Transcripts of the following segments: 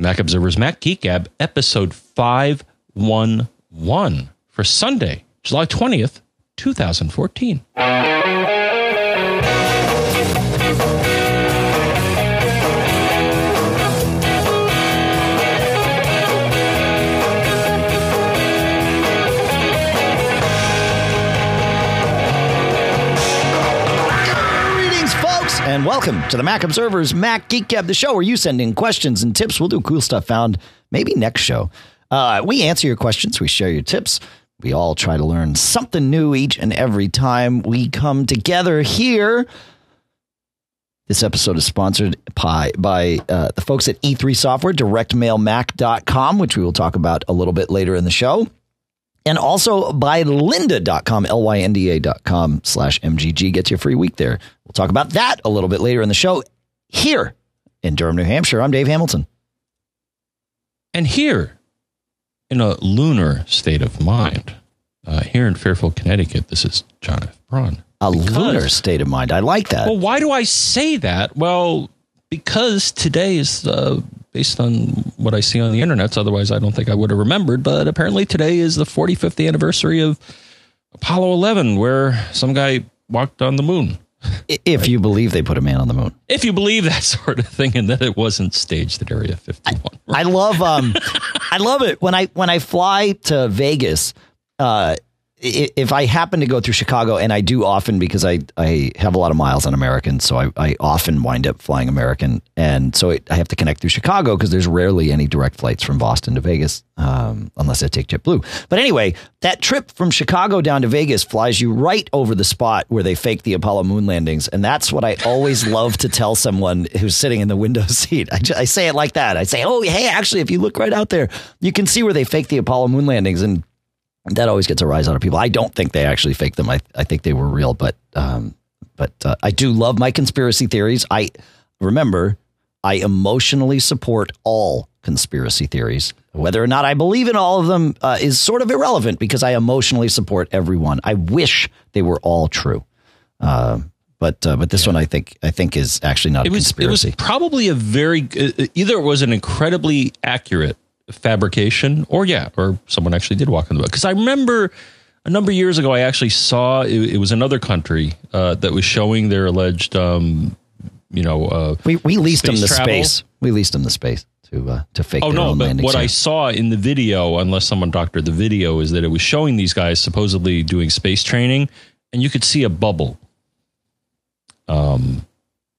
The Mac Observer's Mac Geek Gab, episode 511 for Sunday, July 20th, 2014. And welcome to the Mac Observer's Mac Geek Gab, the show where you send in questions and tips. We'll do cool stuff found maybe next show. Uh, we answer your questions, we share your tips. We all try to learn something new each and every time we come together here. This episode is sponsored by, by uh, the folks at E3 Software, directmailmac.com, which we will talk about a little bit later in the show and also by lynda.com, L-Y-N-D-A.com slash MGG gets you a free week there. We'll talk about that a little bit later in the show here in Durham, New Hampshire. I'm Dave Hamilton. And here, in a lunar state of mind, uh, here in Fairfield, Connecticut, this is John F. Braun. A Because- lunar state of mind. I like that. Well, why do I say that? Well, because today is uh, based on what I see on the internet. Otherwise, I don't think I would have remembered. But apparently, today is the 45th anniversary of Apollo 11, where some guy walked on the moon. I- if you believe they put a man on the moon. If you believe that sort of thing, and that it wasn't staged at Area 51. I love um I love it when I when I fly to Vegas uh i- if I happen to go through Chicago and I do often because I, I have a lot of miles on American so I, I often wind up flying American. And so it, I have to connect through Chicago because there's rarely any direct flights from Boston to Vegas um, unless I take JetBlue. But anyway that trip from Chicago down to Vegas flies you right over the spot where they fake the Apollo moon landings. And that's what I always love to tell someone who's sitting in the window seat. I, ju- I say it like that. I say oh hey actually if you look right out there you can see where they fake the Apollo moon landings. And that always gets a rise out of people. I don't think they actually faked them. I, I think they were real, but um, but uh, I do love my conspiracy theories. I remember I emotionally support all conspiracy theories. Whether or not I believe in all of them uh, is sort of irrelevant because I emotionally support everyone. I wish they were all true, uh, but uh, but this one I think I think is actually not it a was, it conspiracy. was probably a very, uh, either it was an incredibly accurate fabrication, or yeah, or someone actually did walk on the boat. Because I remember a number of years ago, I actually saw it, it was another country uh, that was showing their alleged, um, you know, uh, we we leased them the travel. space. We leased them the space to uh, to fake. Oh no! But what I saw in the video, unless someone doctored the video, is that it was showing these guys supposedly doing space training, and you could see a bubble, um,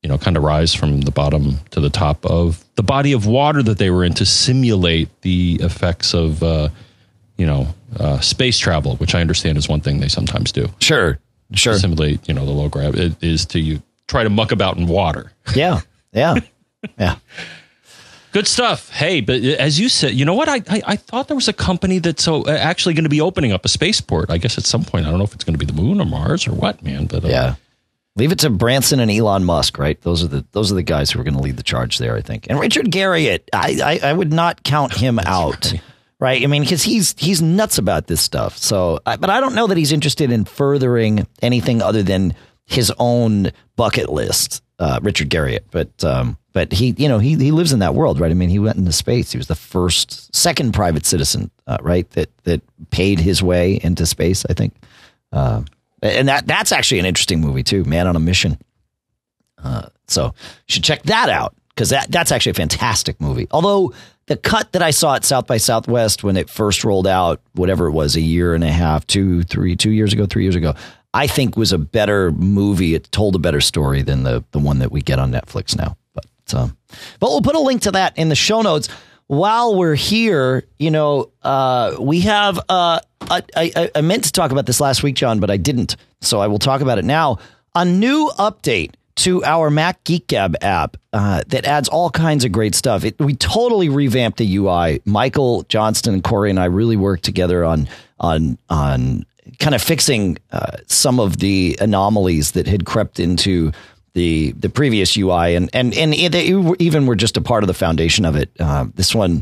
you know, kind of rise from the bottom to the top of the body of water that they were in to simulate the effects of, uh, you know, uh, space travel, which I understand is one thing they sometimes do. sure sure Simulate, you know, the low gravity it is to you try to muck about in water. yeah yeah yeah. Good stuff. Hey, but as you said, you know what? I I, I thought there was a company that's so uh, actually going to be opening up a spaceport. I guess at some point. I don't know if it's going to be the moon or Mars or what, man. But uh, Yeah. Leave it to Branson and Elon Musk, right? Those are the those are the guys who are going to lead the charge there, I think. And Richard Garriott, I I, I would not count him out, right. I mean, because he's he's nuts about this stuff. So, I- but I don't know that he's interested in furthering anything other than his own bucket list, uh, Richard Garriott. But um, but he you know he he lives in that world, right? I mean, he went into space. He was the first, second private citizen, uh, right? That that paid his way into space. I think. Uh, and that that's actually an interesting movie too, Man on a Mission. Uh, so you should check that out because that that's actually a fantastic movie. Although the cut that I saw at South by Southwest when it first rolled out, whatever it was, a year and a half, two, three, two years ago, three years ago, I think was a better movie. It told a better story than the the one that we get on Netflix now. But um, but we'll put a link to that in the show notes. While we're here, you know, uh, we have. Uh, I, I, I meant to talk about this last week, John, but I didn't. So I will talk about it now. A new update to our Mac Geek Gab app uh, that adds all kinds of great stuff. It, we totally revamped the UI. Michael Johnston and Corey and I really worked together on on on kind of fixing uh, some of the anomalies that had crept into the the previous UI, and and and they even were just a part of the foundation of it. Uh, this one,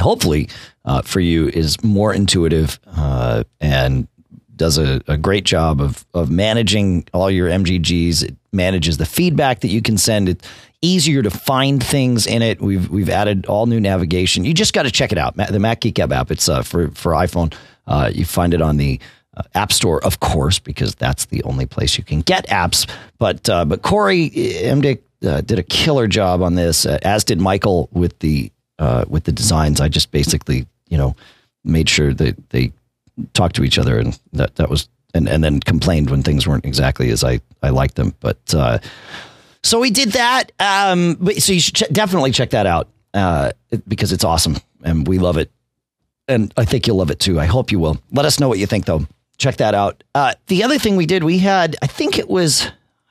hopefully, uh, for you is more intuitive uh, and does a, a great job of of managing all your MGGs. It manages the feedback that you can send. It's easier to find things in it. We've we've added all new navigation. You just got to check it out. The Mac Geek app. It's uh, for for iPhone. Uh, you find it on the uh, App Store, of course, because that's the only place you can get apps. But uh, but Corey MD uh, did a killer job on this, uh, as did Michael with the uh, with the designs. I just basically you know made sure that they talked to each other, and that that was and and then complained when things weren't exactly as I I liked them. But uh, so we did that. Um, but, so you should ch- definitely check that out because it's awesome and we love it. And I think you'll love it too. I hope you will. Let us know what you think though. Check that out. Uh, the other thing we did, we had, I think it was,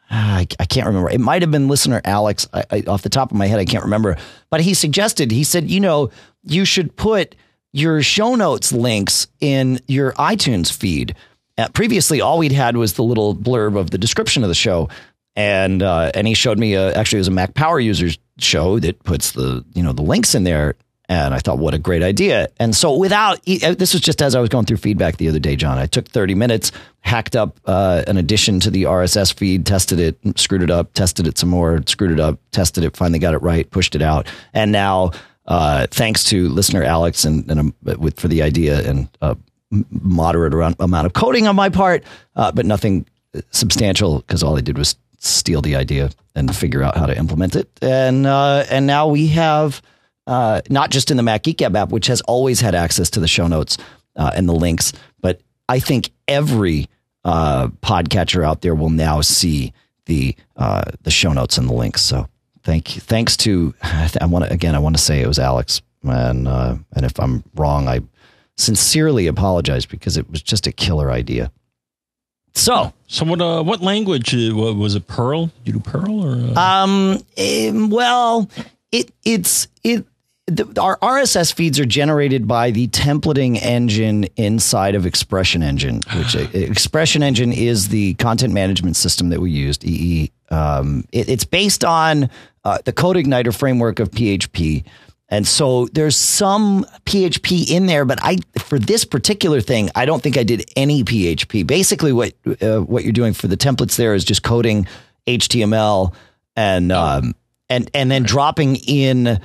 I, I can't remember. It might have been listener Alex. I, I, off the top of my head, I can't remember. But he suggested, he said, you know, you should put your show notes links in your iTunes feed. Uh, previously, all we'd had was the little blurb of the description of the show and uh, and he showed me a, actually it was a Mac Power Users show that puts the you know the links in there, and I thought what a great idea. And so without uh, this was just as I was going through feedback the other day, John. I took thirty minutes, hacked up uh, an addition to the RSS feed, tested it, screwed it up, tested it some more, screwed it up, tested it, finally got it right, pushed it out, and now. Uh, thanks to listener Alex and, and um, with for the idea and uh, moderate amount of coding on my part, uh, but nothing substantial because all I did was steal the idea and figure out how to implement it. And uh, and now we have uh, not just in the Mac Geek app, which has always had access to the show notes uh, and the links, but I think every uh, podcatcher out there will now see the uh, the show notes and the links. So thank you. Thanks to I want to again I want to say it was Alex and uh, and if I'm wrong I sincerely apologize because it was just a killer idea. So, so what? Uh, what language uh, was it? Perl? You do Perl or? Uh? Um. Um, well, it it's it. The, our RSS feeds are generated by the templating engine inside of Expression Engine, which uh, Expression Engine is the content management system that we used. EE. Um, it, it's based on uh, the CodeIgniter framework of PHP. And so there's some PHP in there, but I for this particular thing, I don't think I did any PHP. Basically, what uh, what you're doing for the templates there is just coding HTML and oh. um, and and then dropping in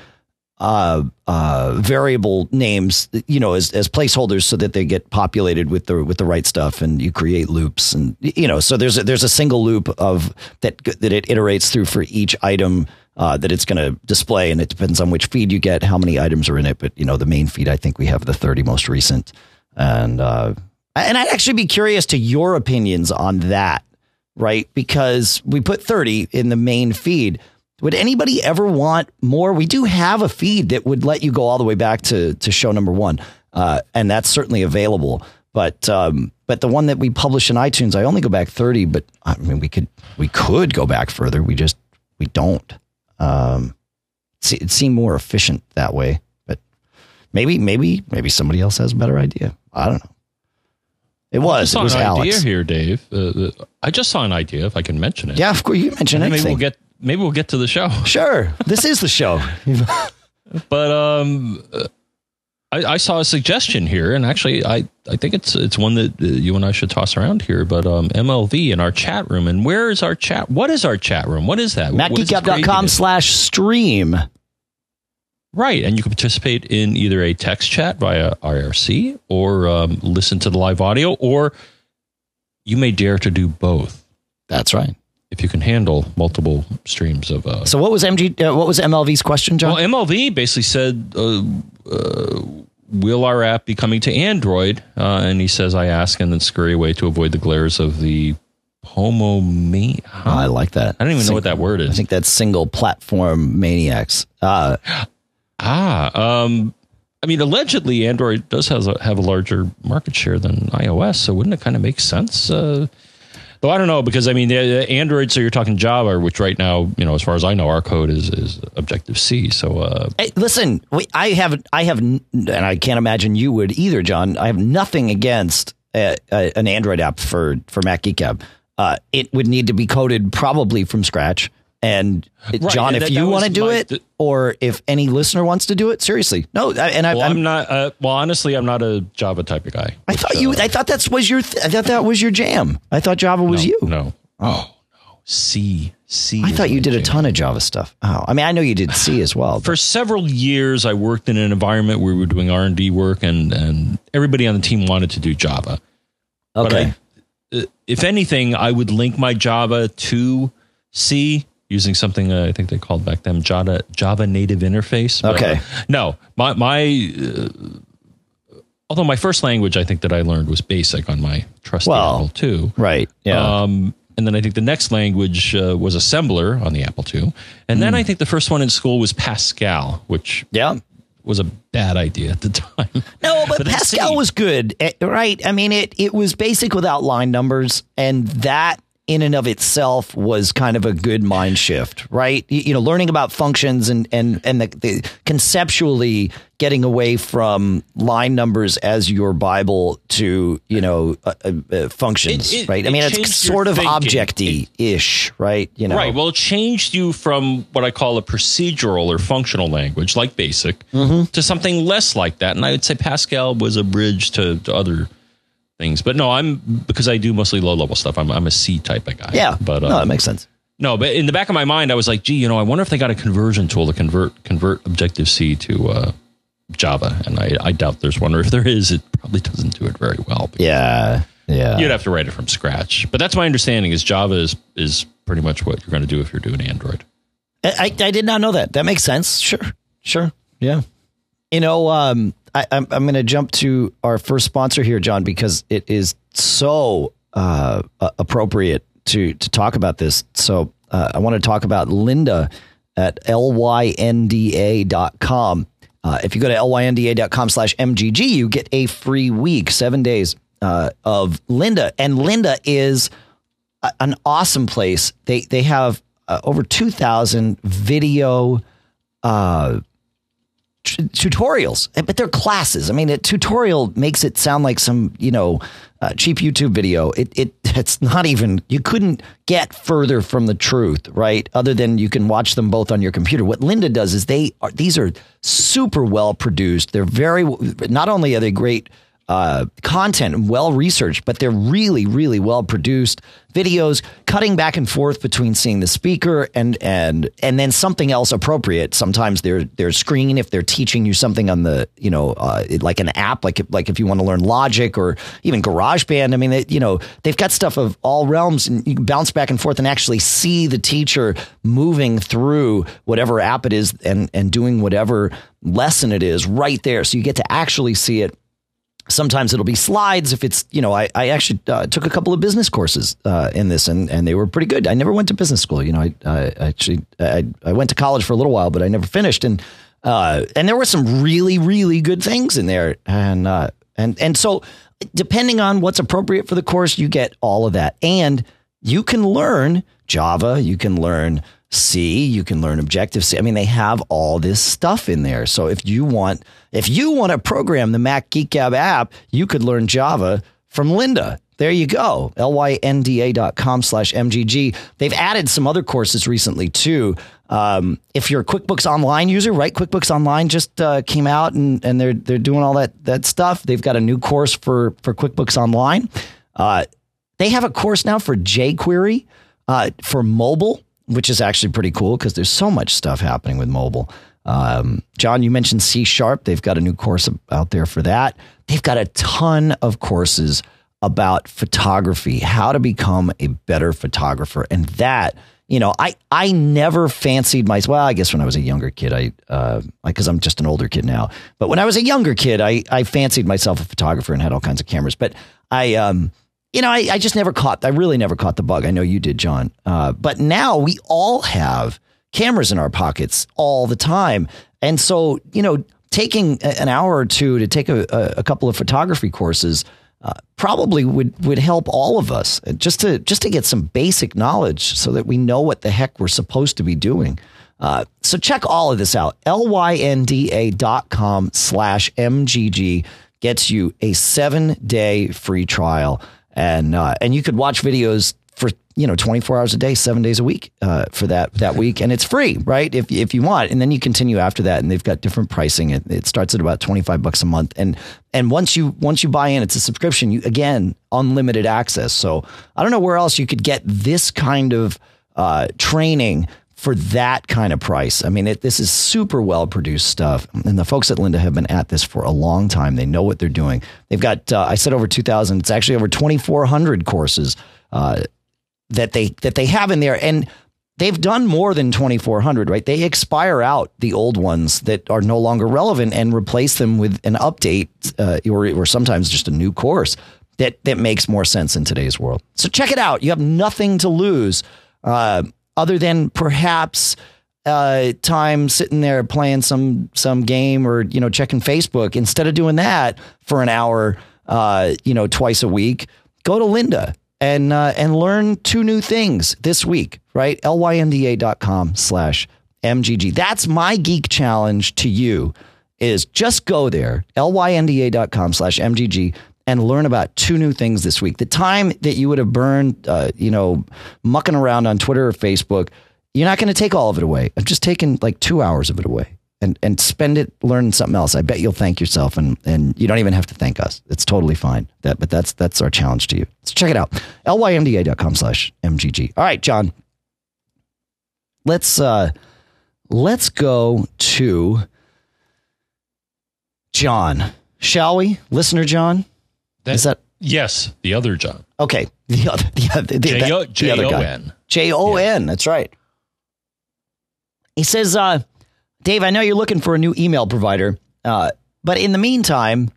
uh, uh, variable names, you know, as, as placeholders so that they get populated with the with the right stuff, and you create loops, and you know, so there's a, there's a single loop of that that it iterates through for each item uh, that it's going to display, and it depends on which feed you get, how many items are in it. But you know, the main feed, I think we have the 30 most recent, and uh, and I'd actually be curious to your opinions on that, right? Because we put 30 in the main feed. Would anybody ever want more? We do have a feed that would let you go all the way back to to show number one, uh, and that's certainly available. But um, but the one that we publish in iTunes, I only go back 30. But I mean, we could we could go back further. We just we don't. Um, it seemed more efficient that way, but maybe, maybe, maybe somebody else has a better idea. I don't know. It was. I it was an Alex. idea here, Dave. Uh, I just saw an idea. If I can mention it. Yeah, of course. You mention it. Maybe we'll get. Maybe we'll get to the show. Sure. This is the show. but um, I, I, saw a suggestion here, and actually, I, I think it's it's one that uh, you and I should toss around here. But um, MLV in our chat room, and where is our chat? What is our chat room? What is that? MacGeekGab.com slash stream. Right, and you can participate in either a text chat via IRC or um, listen to the live audio, or you may dare to do both. That's right if you can handle multiple streams of. Uh, so what was MG? Uh, what was MLV's question, John? Well, MLV basically said, uh, uh, "Will our app be coming to Android?" Uh, and he says, "I ask and then scurry away to avoid the glares of the homo me." Oh, I like that. I don't even Sing- know what that word is. I think that's single platform maniacs. Uh, ah, um, I mean, allegedly, Android does have a, have a larger market share than iOS, so wouldn't it kind of make sense? Uh, Though I don't know because I mean, Android. So you're talking Java, which right now, you know, as far as I know, our code is is Objective C. So uh, hey, listen, I have I have, and I can't imagine you would either, John. I have nothing against a, a, an Android app for for Mac Geek Gab. Uh, it would need to be coded probably from scratch. And right, John, and if that, you want to do it, th- or if any listener wants to do it, seriously, no. And I, well, I'm, I'm, not. Uh, well, honestly, I'm not a Java type of guy. I thought you. Uh, I thought that was your. Th- I thought that was your jam. I thought Java was no, you. No. Oh. No. C. C. I thought you my did a ton of Java stuff. Oh, I mean, I know you did C as well. For several years, I worked in an environment where we were doing R and D work, and and everybody on the team wanted to do Java. okay. I, uh, if anything, I would link my Java to C using something uh, I think they called back then Java Java Native Interface. But, Okay. uh, no, my my. Uh, although my first language I think that I learned was Basic on my trusty Well, Apple II. right. Yeah. Um, and then I think the next language uh, was assembler on the Apple II. And Hmm. then I think the first one in school was Pascal, which yeah. was a bad idea at the time. No, but, But Pascal was good, eh, right? I mean, it it was basic without line numbers, and that in and of itself was kind of a good mind shift, right? You, know, learning about functions and and and the, the conceptually getting away from line numbers as your Bible to you know uh, uh, uh, functions, It- it- right? I it mean, it's sort of objecty ish, right? You know, Right. Well, it changed you from what I call a procedural or functional language, like BASIC, Mm-hmm. to something less like that. And I would say Pascal was a bridge to, to other things. But no, I'm because I do mostly low level stuff. I'm I'm a C type of guy. yeah, But no, uh, that makes sense. no, but in the back of my mind, I was like, gee, you know, I wonder if they got a conversion tool to convert convert Objective C to uh, Java, and I, I doubt there's one. Or if there is, it probably doesn't do it very well. Yeah, yeah. You'd have to write it from scratch. But that's my understanding is Java is is pretty much what you're going to do if you're doing Android. I, I did not know that. That makes sense. Sure, sure, yeah. You know, um, I, I'm I'm going to jump to our first sponsor here, John, because it is so uh, appropriate to to talk about this. So uh, I want to talk about Lynda at lynda.com. Uh, if you go to lynda.com slash mgg, you get a free week, seven days uh, of Lynda, and Lynda is a- an awesome place. They they have uh, over two thousand video uh, t- tutorials, but they're classes. I mean, a tutorial makes it sound like some you know uh, cheap YouTube video. It it it's not even. You couldn't get further from the truth, right? Other than you can watch them both on your computer. What Lynda does is they are these are super well produced. They're very not only are they great uh, content well researched, but they're really, really well produced videos, cutting back and forth between seeing the speaker and and and then something else appropriate. Sometimes they're they're screen if they're teaching you something on the you know uh, like an app, like like if you want to learn Logic or even GarageBand. I mean, they, you know they've got stuff of all realms, and you can bounce back and forth and actually see the teacher moving through whatever app it is and and doing whatever lesson it is right there. So you get to actually see it sometimes it'll be slides if it's you know i, I actually uh, took a couple of business courses uh, in this and, and they were pretty good. I never went to business school you know i, I actually I, I went to college for a little while but i never finished. And uh, and there were some really really good things in there. And uh, and and so depending on what's appropriate for the course you get all of that. And you can learn java you can learn C, you can learn Objective C. I mean, they have all this stuff in there. So if you want, if you want to program the Mac Geek Gab app, you could learn Java from Lynda. There you go. Lynda.com slash MGG. They've added some other courses recently too. Um, if you're a QuickBooks Online user, right? QuickBooks Online just uh, came out and, and they're they're doing all that that stuff. They've got a new course for for QuickBooks Online. Uh, they have a course now for jQuery uh, for mobile, which is actually pretty cool because there's so much stuff happening with mobile. Um, John, you mentioned C Sharp. They've got a new course out there for that. They've got a ton of courses about photography, how to become a better photographer. And that, you know, I, I never fancied myself. Well, I guess when I was a younger kid, I, uh, because I'm just an older kid now, but when I was a younger kid, I, I fancied myself a photographer and had all kinds of cameras. But I, um, you know, I, I just never caught, I really never caught the bug. I know you did, John. Uh, but now we all have cameras in our pockets all the time. And so, you know, taking an hour or two to take a, a, couple of photography courses uh, probably would, would help all of us just to, just to get some basic knowledge so that we know what the heck we're supposed to be doing. Uh, so check all of this out. Lynda.com slash MGG gets you a seven day free trial. And, uh, and you could watch videos for, you know, 24 hours a day, seven days a week, uh, for that, that week. And it's free, right? If, if you want, and then you continue after that and they've got different pricing. It, it starts at about 25 bucks a month. And, and once you, once you buy in, it's a subscription, you, again, unlimited access. So I don't know where else you could get this kind of, uh, training for that kind of price. I mean, it, this is super well produced stuff. And the folks at Lynda have been at this for a long time. They know what they're doing. They've got, uh, I said over 2,000, it's actually over 2,400 courses uh, that they that they have in there. And they've done more than 2,400, right? They expire out the old ones that are no longer relevant and replace them with an update uh, or, or sometimes just a new course that, that makes more sense in today's world. So check it out. You have nothing to lose. Uh, other than perhaps uh, time sitting there playing some some game or you know checking Facebook. Instead of doing that for an hour, uh, you know, twice a week, go to Lynda and uh, and learn two new things this week. Right, lynda.com slash mgg. That's my geek challenge to you. Is just go there, lynda.com slash mgg, and learn about two new things this week. The time that you would have burned, uh, you know, mucking around on Twitter or Facebook, you're not going to take all of it away. I'm just taking like two hours of it away and, and spend it learning something else. I bet you'll thank yourself and, and you don't even have to thank us. It's totally fine. That, but that's, that's our challenge to you. So check it out. lynda.com slash MGG. All right, John, let's, uh, let's go to John, shall we? Listener John? That, Is that yes? The other John. Okay, the other the, the, the, J-O- the, the other guy. J O N. That's right. He says, uh, Dave, I know you're looking for a new email provider, uh, but in the meantime,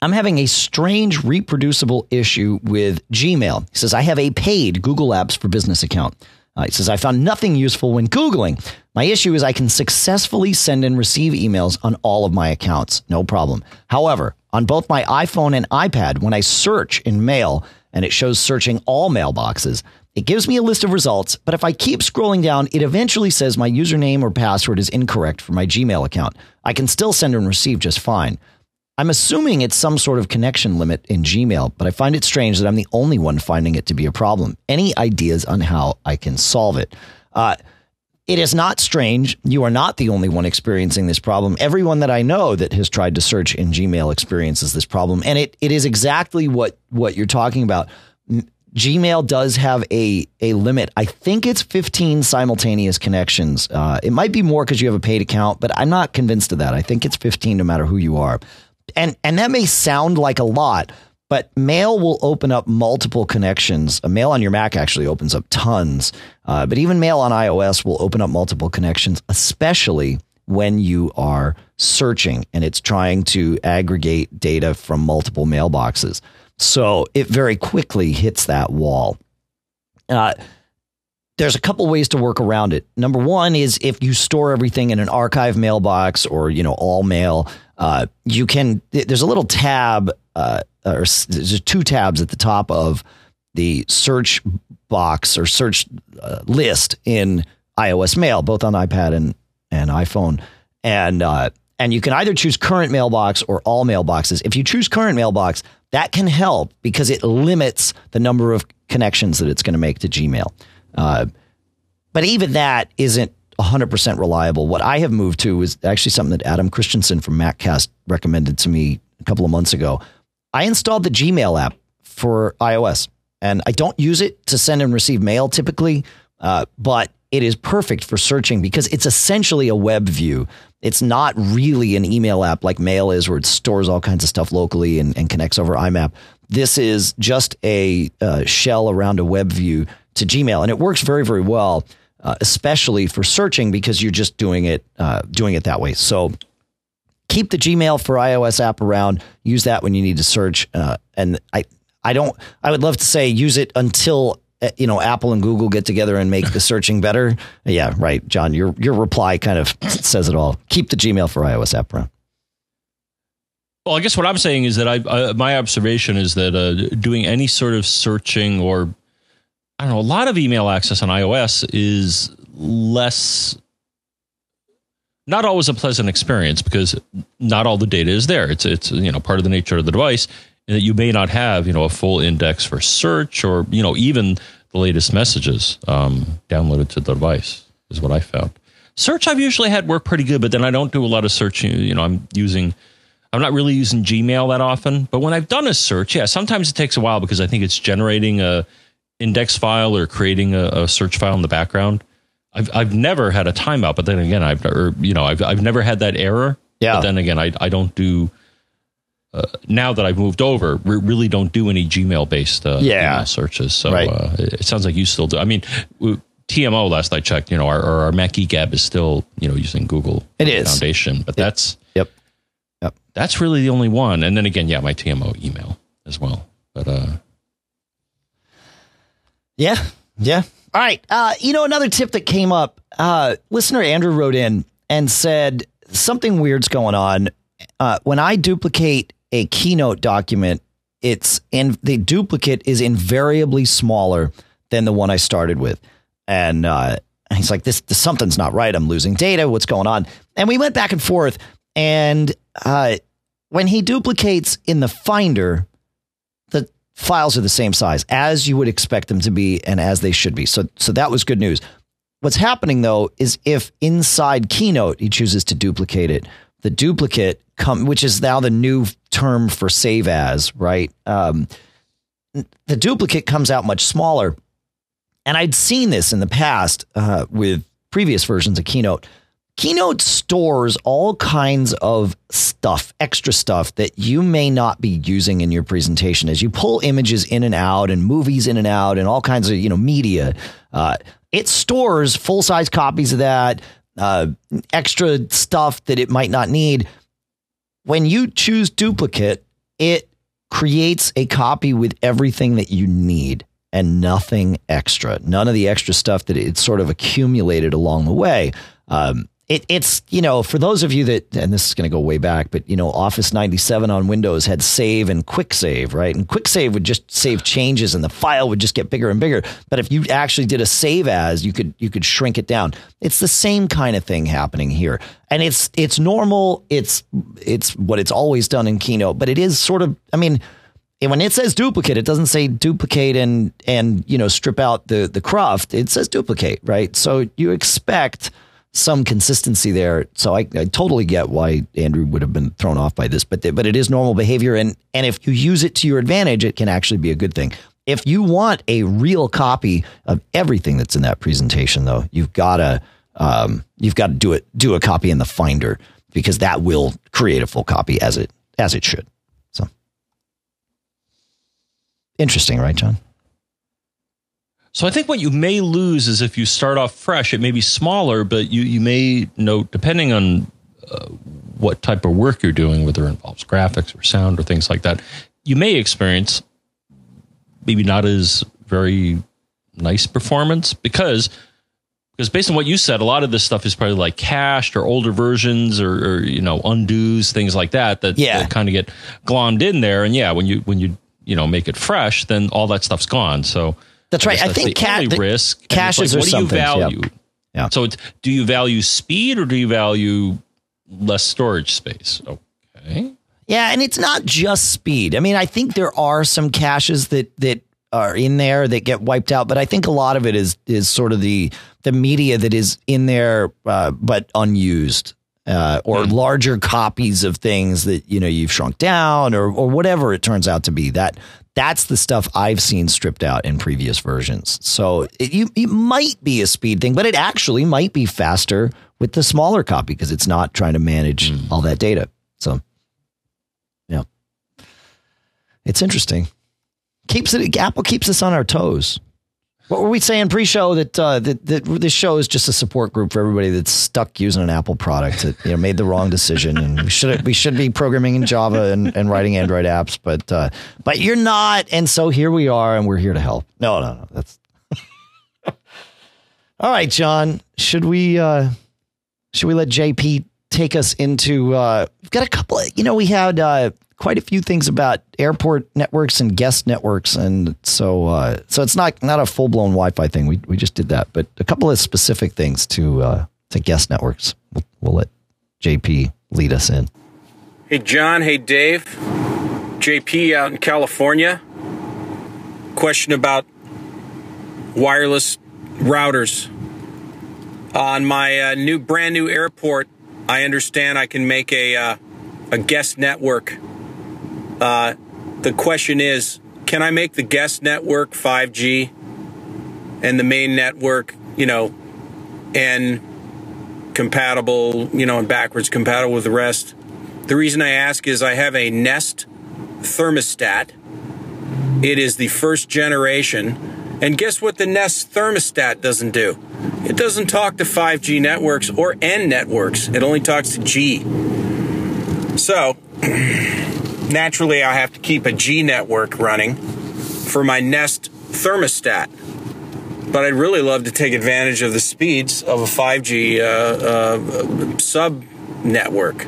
I'm having a strange reproducible issue with Gmail. He says, I have a paid Google Apps for Business account. Uh, he says, I found nothing useful when Googling. My issue is I can successfully send and receive emails on all of my accounts, no problem. However, on both my iPhone and iPad, when I search in mail and it shows searching all mailboxes, it gives me a list of results, but if I keep scrolling down, it eventually says my username or password is incorrect for my Gmail account. I can still send and receive just fine. I'm assuming it's some sort of connection limit in Gmail, but I find it strange that I'm the only one finding it to be a problem. Any ideas on how I can solve it? Uh, it is not strange. You are not the only one experiencing this problem. Everyone that I know that has tried to search in Gmail experiences this problem. And it, it is exactly what, what you're talking about. Gmail does have a, a limit. I think it's 15 simultaneous connections. Uh, it might be more because you have a paid account, but I'm not convinced of that. I think it's 15 no matter who you are. And, and that may sound like a lot, but mail will open up multiple connections. A mail on your Mac actually opens up tons, uh, but even mail on iOS will open up multiple connections, especially when you are searching and it's trying to aggregate data from multiple mailboxes. So it very quickly hits that wall. Uh, there's a couple ways to work around it. Number one is if you store everything in an archive mailbox or you know all mail, uh, you can. There's a little tab uh, or there's two tabs at the top of the search box or search uh, list in iOS Mail, both on iPad and and iPhone, and uh, and you can either choose current mailbox or all mailboxes. If you choose current mailbox, that can help because it limits the number of connections that it's going to make to Gmail. Uh, but even that isn't 100% reliable. What I have moved to is actually something that Adam Christianson from MacCast recommended to me a couple of months ago. I installed the Gmail app for iOS, and I don't use it to send and receive mail typically, uh, but it is perfect for searching because it's essentially a web view. It's not really an email app like Mail is, where it stores all kinds of stuff locally and, and connects over IMAP. This is just a uh, shell around a web view to Gmail, and it works very, very well, uh, especially for searching because you're just doing it uh, doing it that way. So keep the Gmail for iOS app around. Use that when you need to search. Uh, and I, I don't. I would love to say use it until uh, you know Apple and Google get together and make the searching better. Yeah, right, John. Your your reply kind of says it all. Keep the Gmail for iOS app around. Well, I guess what I'm saying is that I, uh, my observation is that uh, doing any sort of searching or I don't know, a lot of email access on iOS is less not always a pleasant experience because not all the data is there. It's it's you know part of the nature of the device that you may not have you know a full index for search or you know even the latest messages um, downloaded to the device is what I found. Search I've usually had work pretty good, but then I don't do a lot of searching. You know, I'm using. I'm not really using Gmail that often, but when I've done a search, yeah, sometimes it takes a while because I think it's generating a index file or creating a, a search file in the background, I've I've never had a timeout. But then again, I've or you know I've I've never had that error. Yeah. But then again, I I don't do. Uh, now that I've moved over, re- really don't do any Gmail based uh, Yeah. email searches. So Right. uh, it, sounds like you still do. I mean, TMO last I checked, you know, our, our Mac Gab is still you know using Google It is. Foundation, but that's yep, Yep. that's really the only one. And then again, yeah, my TMO email as well. But uh, Yeah. Yeah. All right. Uh, you know, another tip that came up, uh, listener Andrew wrote in and said something weird's going on. Uh, when I duplicate a keynote document, it's in the duplicate is invariably smaller than the one I started with. And uh, he's like, this, this something's not right. I'm losing data. What's going on? And we went back and forth. And uh, when he duplicates in the Finder, files are the same size as you would expect them to be and as they should be. So so that was good news. What's happening though is if inside Keynote he chooses to duplicate it, the duplicate come which is now the new term for save as, right? Um, the duplicate comes out much smaller. And I'd seen this in the past uh, with previous versions of Keynote. Keynote stores all kinds of stuff, extra stuff that you may not be using in your presentation as you pull images in and out and movies in and out and all kinds of, you know, media. Uh, it stores full size copies of that, uh, extra stuff that it might not need. When you choose duplicate, it creates a copy with everything that you need and nothing extra. None of the extra stuff that it's sort of accumulated along the way. Um, it, it's you know for those of you that and this is going to go way back but you know office 97 on windows had save and quick save right? And quick save would just save changes and the file would just get bigger and bigger. But if you actually did a save as you could you could shrink it down. It's the same kind of thing happening here. And it's it's normal. It's it's what it's always done in keynote but it is sort of i mean when it says duplicate, it doesn't say duplicate and and you know strip out the the cruft. It says duplicate, right? So you expect some consistency there. So I, I totally get why Andrew would have been thrown off by this, but the, but it is normal behavior, and and if you use it to your advantage, it can actually be a good thing. If you want a real copy of everything that's in that presentation, though, you've got to um, you've got to do it do a copy in the Finder because that will create a full copy as it as it should. So interesting, right, John? So I think what you may lose is if you start off fresh, it may be smaller, but you you may know, depending on uh, what type of work you're doing, whether it involves graphics or sound or things like that, you may experience maybe not as very nice performance because because based on what you said, a lot of this stuff is probably like cached or older versions or, or you know undos things like that that, Yeah. that kind of get glommed in there. And yeah, when you when you you know make it fresh, then all that stuff's gone. So That's right. guess I think the ca- only the risk caches like, are what do you things, yep. value? Yeah. So it's, do you value speed or do you value less storage space? Okay. Yeah, and it's not just speed. I mean, I think there are some caches that that are in there that get wiped out, but I think a lot of it is is sort of the the media that is in there uh, but unused. Uh, or larger copies of things that you know you've shrunk down, or or whatever it turns out to be. That that's the stuff I've seen stripped out in previous versions. So it, you it might be a speed thing, but it actually might be faster with the smaller copy because it's not trying to manage mm. all that data. So yeah. It's interesting. Keeps it Apple keeps us on our toes. What were we saying pre-show that uh, that that this show is just a support group for everybody that's stuck using an Apple product that you know made the wrong decision and we should we should be programming in Java and, and writing Android apps, but uh, but you're not, and so here we are, and we're here to help. No, no, no, that's all right, John. Should we uh, should we let JP take us into? Uh, we've got a couple. Of, you know, we had uh, quite a few things about airport networks and guest networks, and so uh, so it's not not a full blown Wi-Fi thing. We we just did that, but a couple of specific things to uh, to guest networks. We'll, we'll let JP lead us in. Hey, John. Hey, Dave. JP out in California. Question about wireless routers. On my uh, new, brand new airport, I understand I can make a uh, a guest network. Uh, the question is, can I make the guest network 5G and the main network, you know, and compatible, you know, and backwards compatible with the rest. The reason I ask is I have a Nest thermostat. It is the first generation. And guess what the Nest thermostat doesn't do? It doesn't talk to 5G networks or N networks. It only talks to G. So, naturally, I have to keep a G network running for my Nest thermostat. But I'd really love to take advantage of the speeds of a 5G uh, uh, sub network.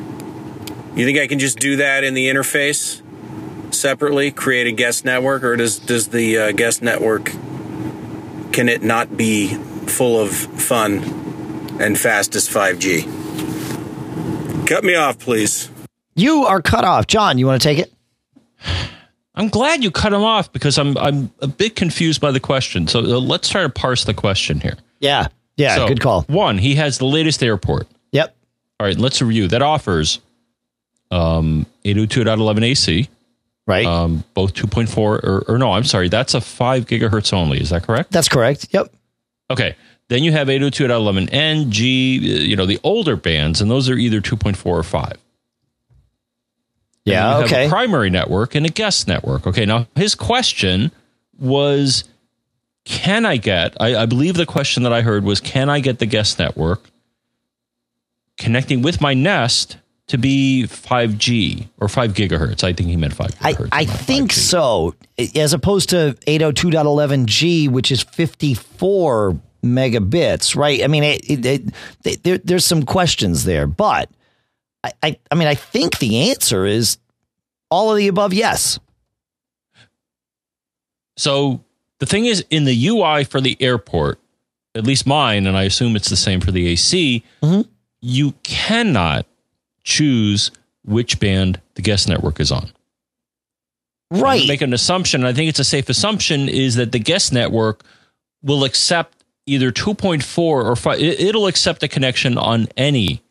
You think I can just do that in the interface separately, create a guest network, or does does the uh, guest network can it not be full of fun and fast as 5G? Cut me off, please. You are cut off, John. You want to take it? I'm glad you cut him off because I'm I'm a bit confused by the question. So uh, let's try to parse the question here. Yeah, yeah, So, good call. One, he has the latest airport. Yep. All right, let's review. That offers um 802.11 AC, Right. um, both 2.4 or, or no, I'm sorry, that's a 5 gigahertz only. Is that correct? That's correct. Yep. Okay. Then you have 802.11n, G, uh, you know, the older bands, and those are either 2.4 or 5. Yeah. you have Okay. a primary network and a guest network. Okay. Now, his question was Can I get, I, I believe the question that I heard was Can I get the guest network connecting with my Nest to be 5G or 5 gigahertz? I think he meant 5 I, gigahertz. I think 5G. so. As opposed to 802.11g, which is 54 megabits, right? I mean, it, it, it, there, there's some questions there, but I, I, I mean, I think the answer is all of the above. Yes. So the thing is, in the UI for the airport, at least mine, and I assume it's the same for the AC, Mhm. you cannot choose which band the guest network is on. Right. Make an assumption. and I think it's a safe assumption is that the guest network will accept either 2.4 or 5. It'll accept a connection on any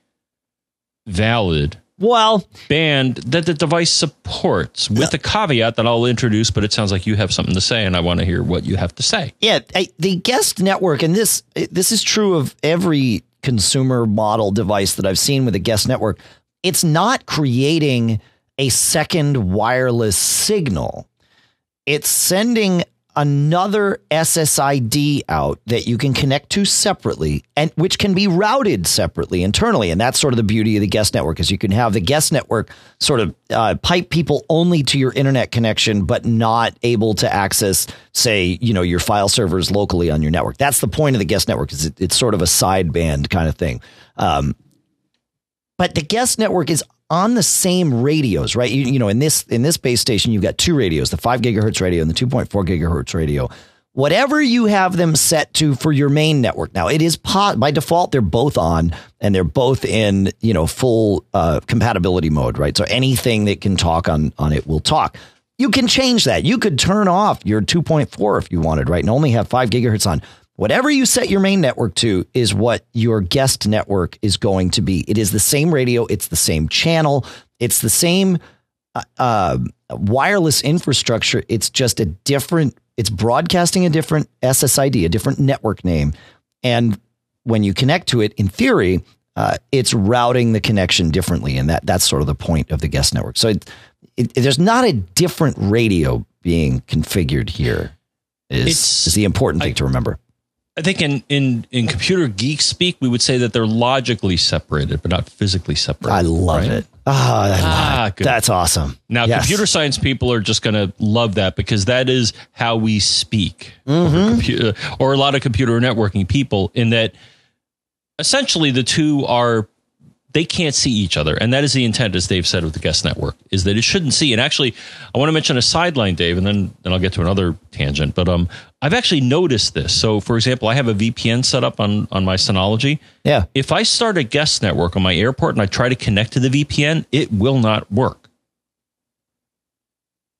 valid well, band that the device supports with the caveat that I'll introduce, but it sounds like you have something to say and I want to hear what you have to say. Yeah, I, the guest network, and this this is true of every consumer model device that I've seen with a guest network. It's not creating a second wireless signal. It's sending another SSID out that you can connect to separately and which can be routed separately internally. And that's sort of the beauty of the guest network is you can have the guest network sort of uh, pipe people only to your internet connection but not able to access say you know your file servers locally on your network. That's the point of the guest network is it, it's sort of a sideband kind of thing. Um, but the guest network is on the same radios, right? You, you know, in this in this base station, you've got two radios: the five gigahertz radio and the two point four gigahertz radio. Whatever you have them set to for your main network. Now, it is po- by default they're both on and they're both in you know full uh, compatibility mode, right? So anything that can talk on on it will talk. You can change that. You could turn off your 2.4 if you wanted, right? And only have five gigahertz on. Whatever you set your main network to is what your guest network is going to be. It is the same radio, it's the same channel, it's the same uh, uh, wireless infrastructure. It's just a different, it's broadcasting a different SSID, a different network name. And when you connect to it, in theory, uh, it's routing the connection differently. And that, that's sort of the point of the guest network. So it, it, there's not a different radio being configured here. Is, It's- is the important thing to remember. I think in, in, in computer geek speak, we would say that they're logically separated, but not physically separated. I love right? it. Ah, Ah, good. That's awesome. Now, Yes. computer science people are just going to love that because that is how we speak, Mm-hmm. over compu- uh, or a lot of computer networking people. In that, essentially, the two are they can't see each other, and that is the intent, as Dave said, with the guest network, is that it shouldn't see. And actually, I want to mention a sideline, Dave, and then then I'll get to another tangent. But um, I've actually noticed this. So, for example, I have a VPN set up on on my Synology. Yeah. If I start a guest network on my airport and I try to connect to the VPN, it will not work.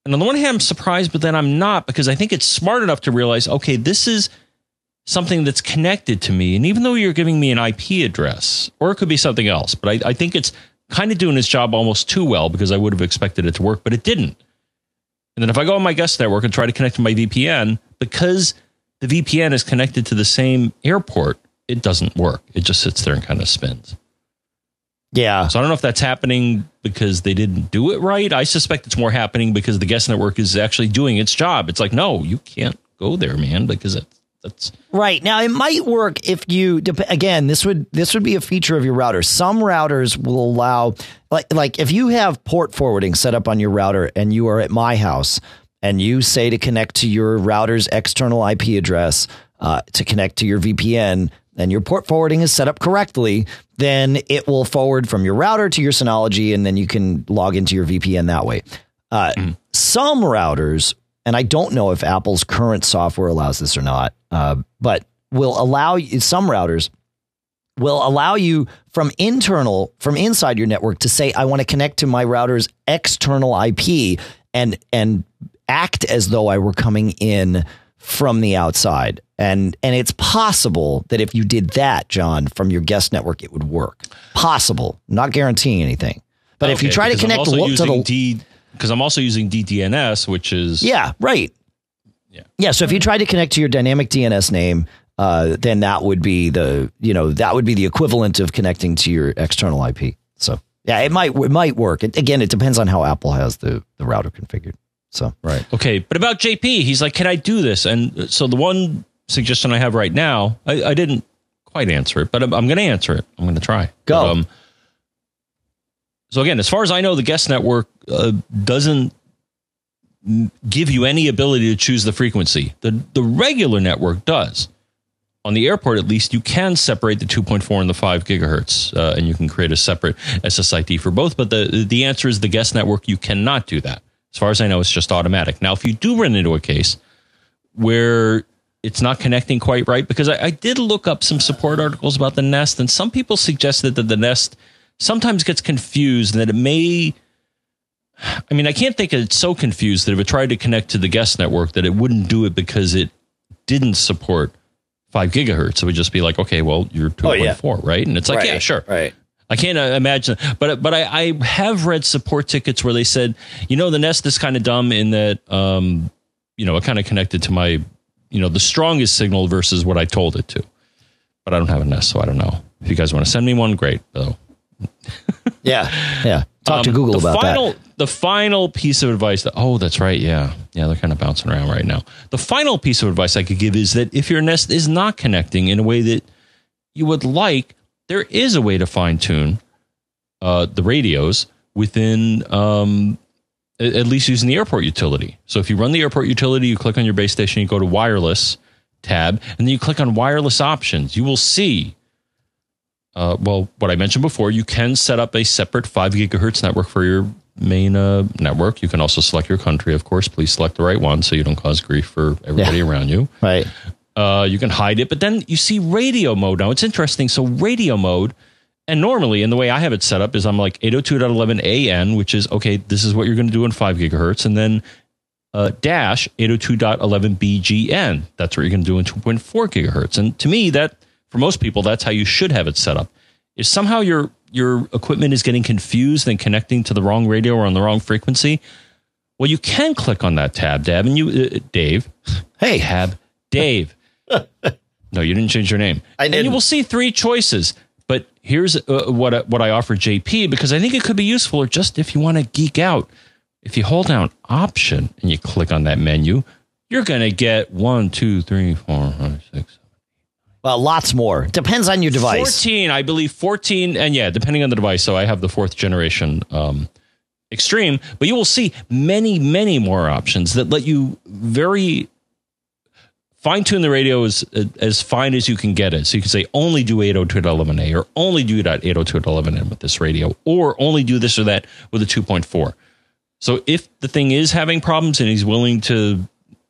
And on the one hand, I'm surprised, but then I'm not because I think it's smart enough to realize, okay, this is something that's connected to me. And even though you're giving me an IP address, or it could be something else, but I, I think it's kind of doing its job almost too well because I would have expected it to work, but it didn't. And then if I go on my guest network and try to connect to my VPN, because the VPN is connected to the same airport, it doesn't work. It just sits there and kind of spins. Yeah. So I don't know if that's happening because they didn't do it right. I suspect it's more happening because the guest network is actually doing its job. It's like, no, you can't go there, man, because it's right. Now it might work if you again this would this would be a feature of your router. Some routers will allow like like if you have port forwarding set up on your router and you are at my house and you say to connect to your router's external ip address uh, to connect to your vpn and your port forwarding is set up correctly then it will forward from your router to your synology and then you can log into your vpn that way. Uh, mm. some routers and I don't know if Apple's current software allows this or not, uh, but will allow you, some routers will allow you from internal from inside your network to say I want to connect to my router's external IP and and act as though I were coming in from the outside. And and it's possible that if you did that, John, from your guest network, it would work. Possible, not guaranteeing anything. But okay, if you try to connect to the D, because I'm also using DDNS, which is yeah, right. Yeah, yeah. So if you try to connect to your dynamic DNS name, uh, then that would be the you know that would be the equivalent of connecting to your external IP. So yeah, it might it might work. It, again, it depends on how Apple has the the router configured. So right, okay. But about JP, he's like, can I do this? And so the one suggestion I have right now, I, I didn't quite answer it, but I'm, I'm going to answer it. I'm going to try. Go. But, um, so again, as far as I know, the guest network uh, doesn't give you any ability to choose the frequency. The the regular network does. On the airport, at least, you can separate the 2.4 and the 5 gigahertz, uh, and you can create a separate SSID for both. But the the answer is the guest network. You cannot do that. As far as I know, it's just automatic. Now, if you do run into a case where it's not connecting quite right, because I, I did look up some support articles about the Nest, and some people suggested that the Nest sometimes gets confused and that it may I mean, I can't think it's so confused that if it tried to connect to the guest network that it wouldn't do it because it didn't support five gigahertz. It would just be like, okay, well, you're 2.4, oh, yeah. right? And it's like, right, yeah, sure. Right. I can't uh, imagine, but but I, I, have read support tickets where they said, you know, the Nest is kind of dumb in that, um, you know, it kind of connected to my, you know, the strongest signal versus what I told it to. But I don't have a Nest, so I don't know. If you guys want to send me one, great. Though yeah, yeah. Talk um, to Google about final, that. The final piece of advice that oh, that's right. Yeah, yeah. They're kind of bouncing around right now. The final piece of advice I could give is that if your Nest is not connecting in a way that you would like, there is a way to fine tune uh, the radios within. Um, at least using the airport utility. So if you run the airport utility, you click on your base station, you go to wireless tab, and then you click on wireless options. You will see uh, well, what I mentioned before, you can set up a separate 5 gigahertz network for your main uh, network. You can also select your country, of course. Please select the right one so you don't cause grief for everybody yeah. around you. Right. Uh, you can hide it, but then you see radio mode. Now, it's interesting. So, radio mode, and normally, and the way I have it set up is I'm like 802.11an, which is okay, this is what you're going to do in 5 gigahertz. And then uh, dash 802.11bgn. That's what you're going to do in 2.4 gigahertz. And to me, that for most people, that's how you should have it set up. If somehow your your equipment is getting confused and connecting to the wrong radio or on the wrong frequency, well, you can click on that tab, Dave, and you, uh, Dave. Hey, tab, Dave. no, you didn't change your name. I did. And you will see three choices. But here's uh, what I, what I offer JP because I think it could be useful, or just if you want to geek out. If you hold down Option and you click on that menu, you're going to get one, two, three, four, five, six, well, lots more. Depends on your device. 14, I believe 14, and yeah, depending on the device. So I have the fourth generation um, Extreme, but you will see many, many more options that let you very fine tune the radio as, as fine as you can get it. So you can say only do 802.11a or only do that 802.11n with this radio or only do this or that with a 2.4. So if the thing is having problems and he's willing to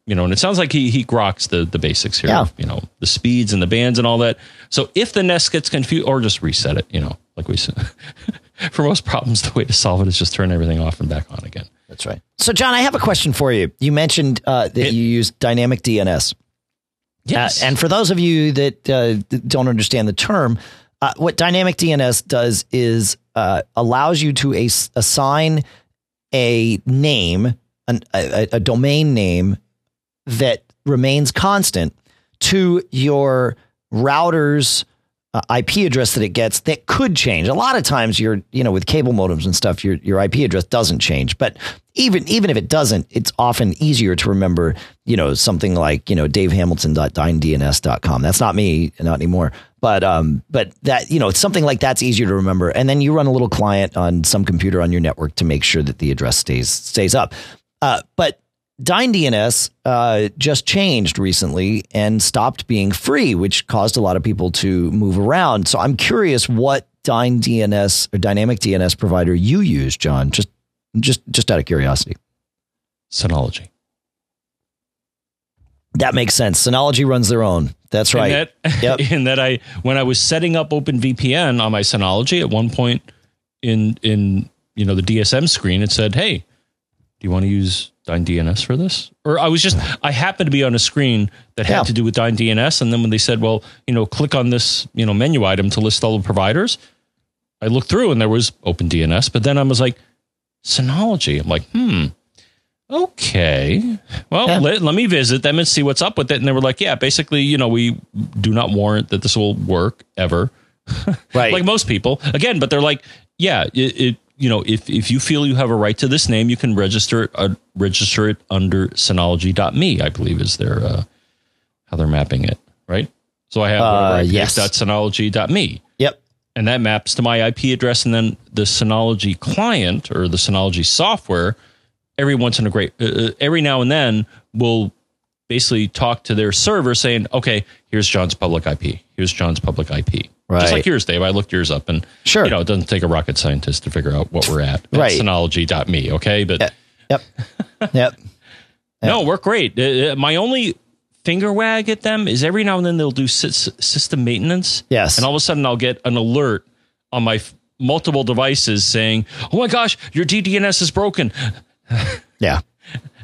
you know, and it sounds like he he groks the the basics here. Yeah. You know, the speeds and the bands and all that. So if the Nest gets confused, or just reset it, you know, like we said. For most problems, the way to solve it is just turn everything off and back on again. That's right. So, John, I have a question for you. You mentioned uh, that it, you use dynamic DNS. Yes. Uh, and for those of you that uh, don't understand the term, uh, what dynamic DNS does is uh, allows you to as- assign a name, an, a, a domain name that remains constant to your router's uh, IP address that it gets that could change. A lot of times, your you know with cable modems and stuff, your your IP address doesn't change. But even even if it doesn't, it's often easier to remember. You know something like you know davehamilton.dyndns.com. That's not me, not anymore. But um, but that you know it's something like that's easier to remember. And then you run a little client on some computer on your network to make sure that the address stays stays up. Uh, but Dyn DNS uh, just changed recently and stopped being free, which caused a lot of people to move around. So I'm curious what Dyn DNS or dynamic DNS provider you use, John. Just just just out of curiosity. Synology. That makes sense. Synology runs their own. That's right. And that, yep. and that I when I was setting up OpenVPN on my Synology at one point in in you know the DSM screen, it said, "Hey, do you want to use Dyn DNS for this?" Or I was just I happened to be on a screen that had yeah. to do with Dyn DNS, and then when they said, "Well, you know, click on this you know menu item to list all the providers," I looked through and there was Open DNS. but then I was like, Synology. I'm like, hmm, okay. Well, yeah. let, let me visit them and see what's up with it. And they were like, yeah, basically, you know, we do not warrant that this will work ever. Right. like most people. Again, but they're like, yeah, it, it, you know, if, if you feel you have a right to this name, you can register it, uh, register it under synology.me, I believe is their, uh, how they're mapping it, right? So I have uh, yes. synology.me. Yep. And that maps to my IP address. And then the Synology client or the Synology software every once in a great uh, uh, every now and then will basically talk to their server saying, okay, here's John's public IP. Here's John's public IP. Right. Just like yours, Dave. I looked yours up and sure. you know, it doesn't take a rocket scientist to figure out what we're at. right. Synology.me. Okay. But yep. Yep. yep. No, work great. Uh, uh, my only finger wag at them is every now and then they'll do system maintenance. Yes. And all of a sudden I'll get an alert on my f- multiple devices saying, oh my gosh, your DDNS is broken. yeah.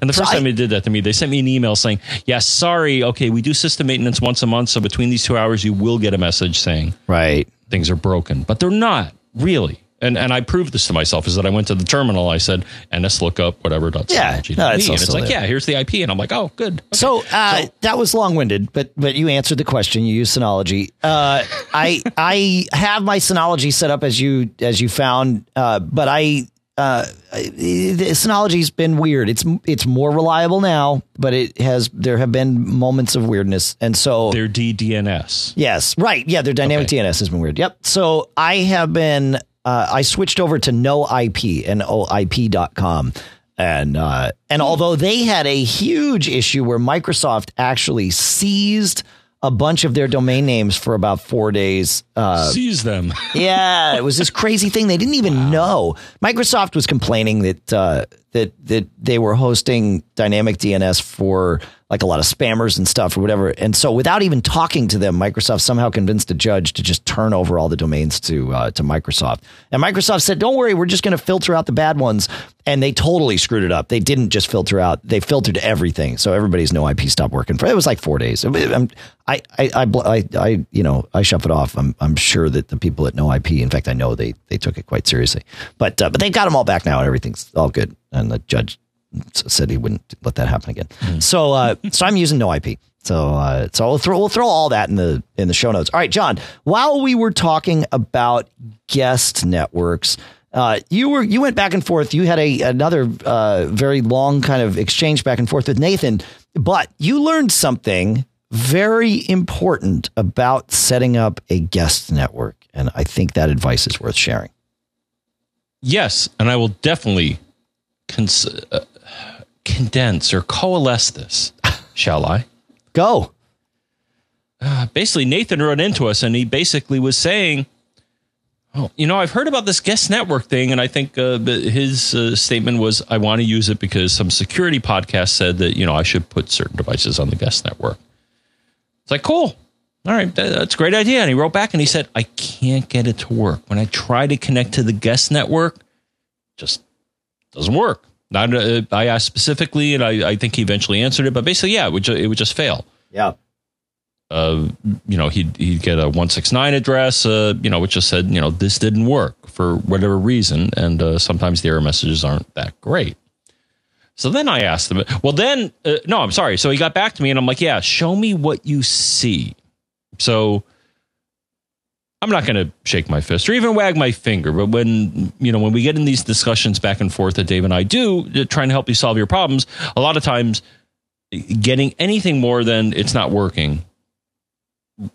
And the first so time I, they did that to me, they sent me an email saying, "Yeah, sorry. Okay, we do system maintenance once a month, so between these two hours, you will get a message saying, right, things are broken." But they're not really. And and I proved this to myself is that I went to the terminal, I said ns lookup whatever dot yeah, no, and it's like yeah, here's the IP, and I'm like, oh, good. Okay. So, uh, so, that was long winded, but but you answered the question. You use Synology. Uh, I I have my Synology set up as you as you found, uh, but I uh, Synology's been weird. It's it's more reliable now, but it has there have been moments of weirdness, and so their DDNS. Yes, right. Yeah, their dynamic okay. DNS has been weird. Yep. So I have been. Uh, I switched over to no IP and oip.com. And uh, and although they had a huge issue where Microsoft actually seized a bunch of their domain names for about four days. Uh, Seize them. yeah, it was this crazy thing. They didn't even wow. know. Microsoft was complaining that uh, that that they were hosting dynamic DNS for like a lot of spammers and stuff or whatever. And so without even talking to them, Microsoft somehow convinced a judge to just turn over all the domains to uh, to Microsoft. And Microsoft said, "Don't worry, we're just going to filter out the bad ones." And they totally screwed it up. They didn't just filter out; they filtered everything. So everybody's no IP stopped working for. It was like four days. I, I, I, I, I, you know, I shut it off. I'm, I'm sure that the people at No IP, in fact, I know they, they took it quite seriously. But, uh, but they got them all back now, and everything's all good. And the judge said he wouldn't let that happen again. Mm. So uh, so I'm using no IP. So uh, so we'll throw we'll throw all that in the in the show notes. All right, John. While we were talking about guest networks, uh, you were you went back and forth. You had a another uh, very long kind of exchange back and forth with Nathan, but you learned something very important about setting up a guest network, and I think that advice is worth sharing. Yes, and I will definitely cons- uh, condense or coalesce this, shall I? Go. Uh, basically, Nathan run into us and he basically was saying, Oh, you know, I've heard about this guest network thing, and I think uh, his uh, statement was, "I want to use it because some security podcast said that you know I should put certain devices on the guest network." It's like, cool, all right, that, that's a great idea. And he wrote back and he said, "I can't get it to work when I try to connect to the guest network, just doesn't work." Not, uh, I asked specifically, and I, I, think he eventually answered it, but basically, yeah, it would, ju- it would just fail. Yeah. Uh, you know, he'd, he'd get a 169 address, uh, you know, which just said, you know, this didn't work for whatever reason. And uh, sometimes the error messages aren't that great. So then I asked him, well, then, uh, no, I'm sorry. So he got back to me and I'm like, yeah, show me what you see. So I'm not going to shake my fist or even wag my finger. But when, you know, when we get in these discussions back and forth that Dave and I do, trying to help you solve your problems, a lot of times getting anything more than it's not working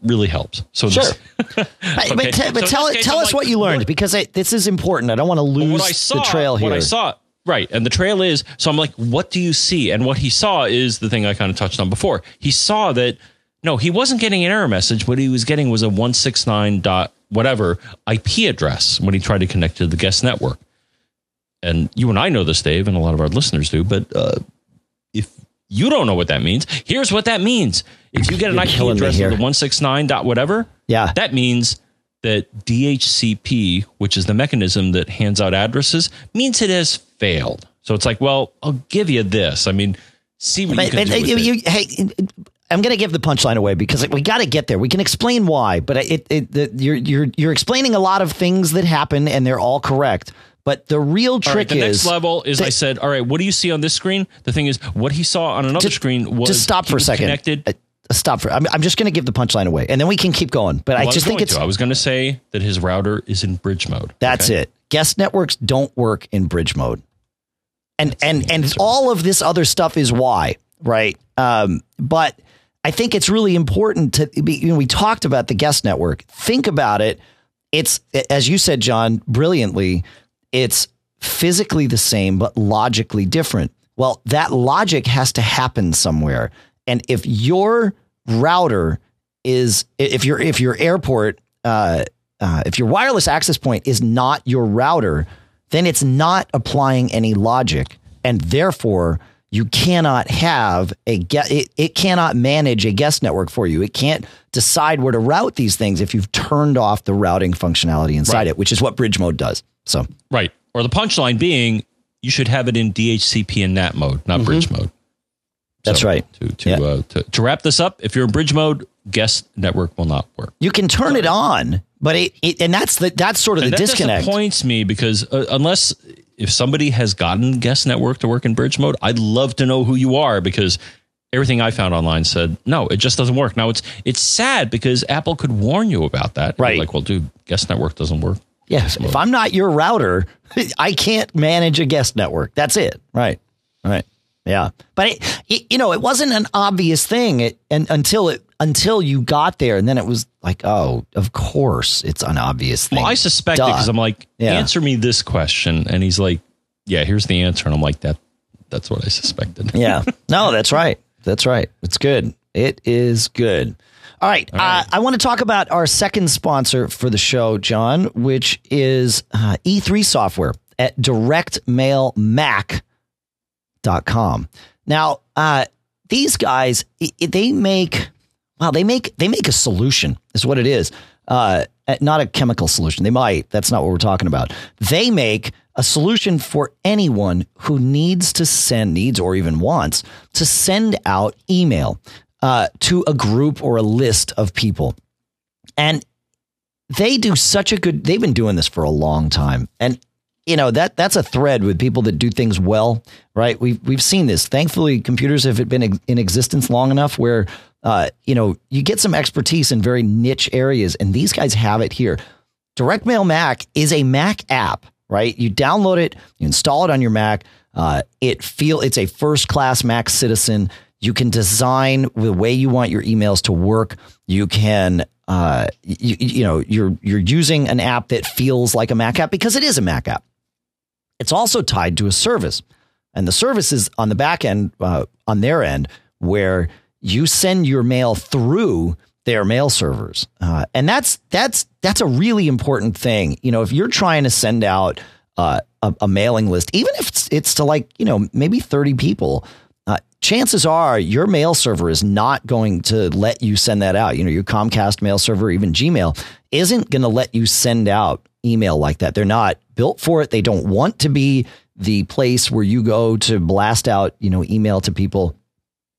really helps. So Sure. But, Okay. but, So but in tell case, tell I'm us like, what you learned what- because I, this is important. I don't want to lose saw, the trail here. What I saw, right, and the trail is. So I'm like, what do you see? And what he saw is the thing I kind of touched on before. He saw that no, he wasn't getting an error message. What he was getting was a one six nine dot whatever IP address when he tried to connect to the guest network. And you and I know this, Dave, and a lot of our listeners do. But uh, if you don't know what that means, here's what that means. If you get an You're IP address here. with a one six nine dot whatever, Yeah. that means that DHCP, which is the mechanism that hands out addresses, means it has failed. So it's like, well, I'll give you this. I mean, see what you can but do with you- it. you- hey, I'm going to give the punchline away because we got to get there. We can explain why, but it, it the, you're you're you're explaining a lot of things that happen, and they're all correct. But the real trick right, the is next level is I said, all right, what do you see on this screen? The thing is, what he saw on another Just- screen was just stop for a second. Connected. Uh, Stop for. I'm, I'm just going to give the punchline away, and then we can keep going. But Well, I just think it's to. I was going to say that his router is in bridge mode. That's Okay? it. Guest networks don't work in bridge mode. And and and all of this other stuff is why, right? Um, but I think it's really important to be, you know, we talked about the guest network. Think about it. It's as you said, John, brilliantly, it's physically the same but logically different. Well, that logic has to happen somewhere. And if your router is if your if your airport uh, uh, if your wireless access point is not your router, then it's not applying any logic, and therefore you cannot have a get. It, it cannot manage a guest network for you. It can't decide where to route these things if you've turned off the routing functionality inside Right. it, which is what Bridge Mode does. So Right. Or the punchline being, you should have it in DHCP and NAT mode, not bridge mode. Mm-hmm. That's So, right. To to, Yeah. uh, to to wrap this up, if you're in bridge mode, guest network will not work. you can turn it on, but it, it and that's the that's sort of And the that disconnect. disappoints me because uh, unless if somebody has gotten guest network to work in bridge mode, I'd love to know who you are because everything I found online said no, it just doesn't work. Now it's it's sad because Apple could warn you about that. Right. Like, well, dude, guest network doesn't work. Yes, if I'm not your router, I can't manage a guest network. That's it. Right. Right. Yeah. But it, it, you know, it wasn't an obvious thing it, and until it until you got there, and then it was like, oh, of course, it's an obvious thing. Well, I suspect because I'm like, Yeah. answer me this question, and he's like, yeah, here's the answer, and I'm like, that that's what I suspected. yeah. No, that's right. That's right. It's good. It is good. All right. Uh, I want to talk about our second sponsor for the show, John, which is uh, E3 software at directmailmac.com. Now, uh, these guys, i- i- they make, well, they make, they make a solution is what it is. Uh, not a chemical solution. They might. That's not what we're talking about. They make a solution for anyone who needs to send, needs or even wants to send out email uh, to a group or a list of people. And they do such a good they've been doing this for a long time and you know that that's a thread with people that do things well right? We've we've seen this. Thankfully computers have been in existence long enough where uh, you know you get some expertise in very niche areas and these guys have it here. Direct mail mac is a mac app right? You download it you install it on your mac uh, it feel it's a first class mac citizen. You can design the way you want your emails to work. You can uh, you, you know you're you're using an app that feels like a Mac app because it is a Mac app. It's also tied to a service, and the service is on the back end uh, on their end where you send your mail through their mail servers, uh, and that's that's that's a really important thing. You know, if you're trying to send out uh, a, a mailing list, even if it's, it's to like you know maybe thirty people, uh, chances are your mail server is not going to let you send that out. You know, your Comcast mail server, even Gmail, isn't going to let you send out email like that. They're not built for it. They don't want to be the place where you go to blast out, you know, email to people.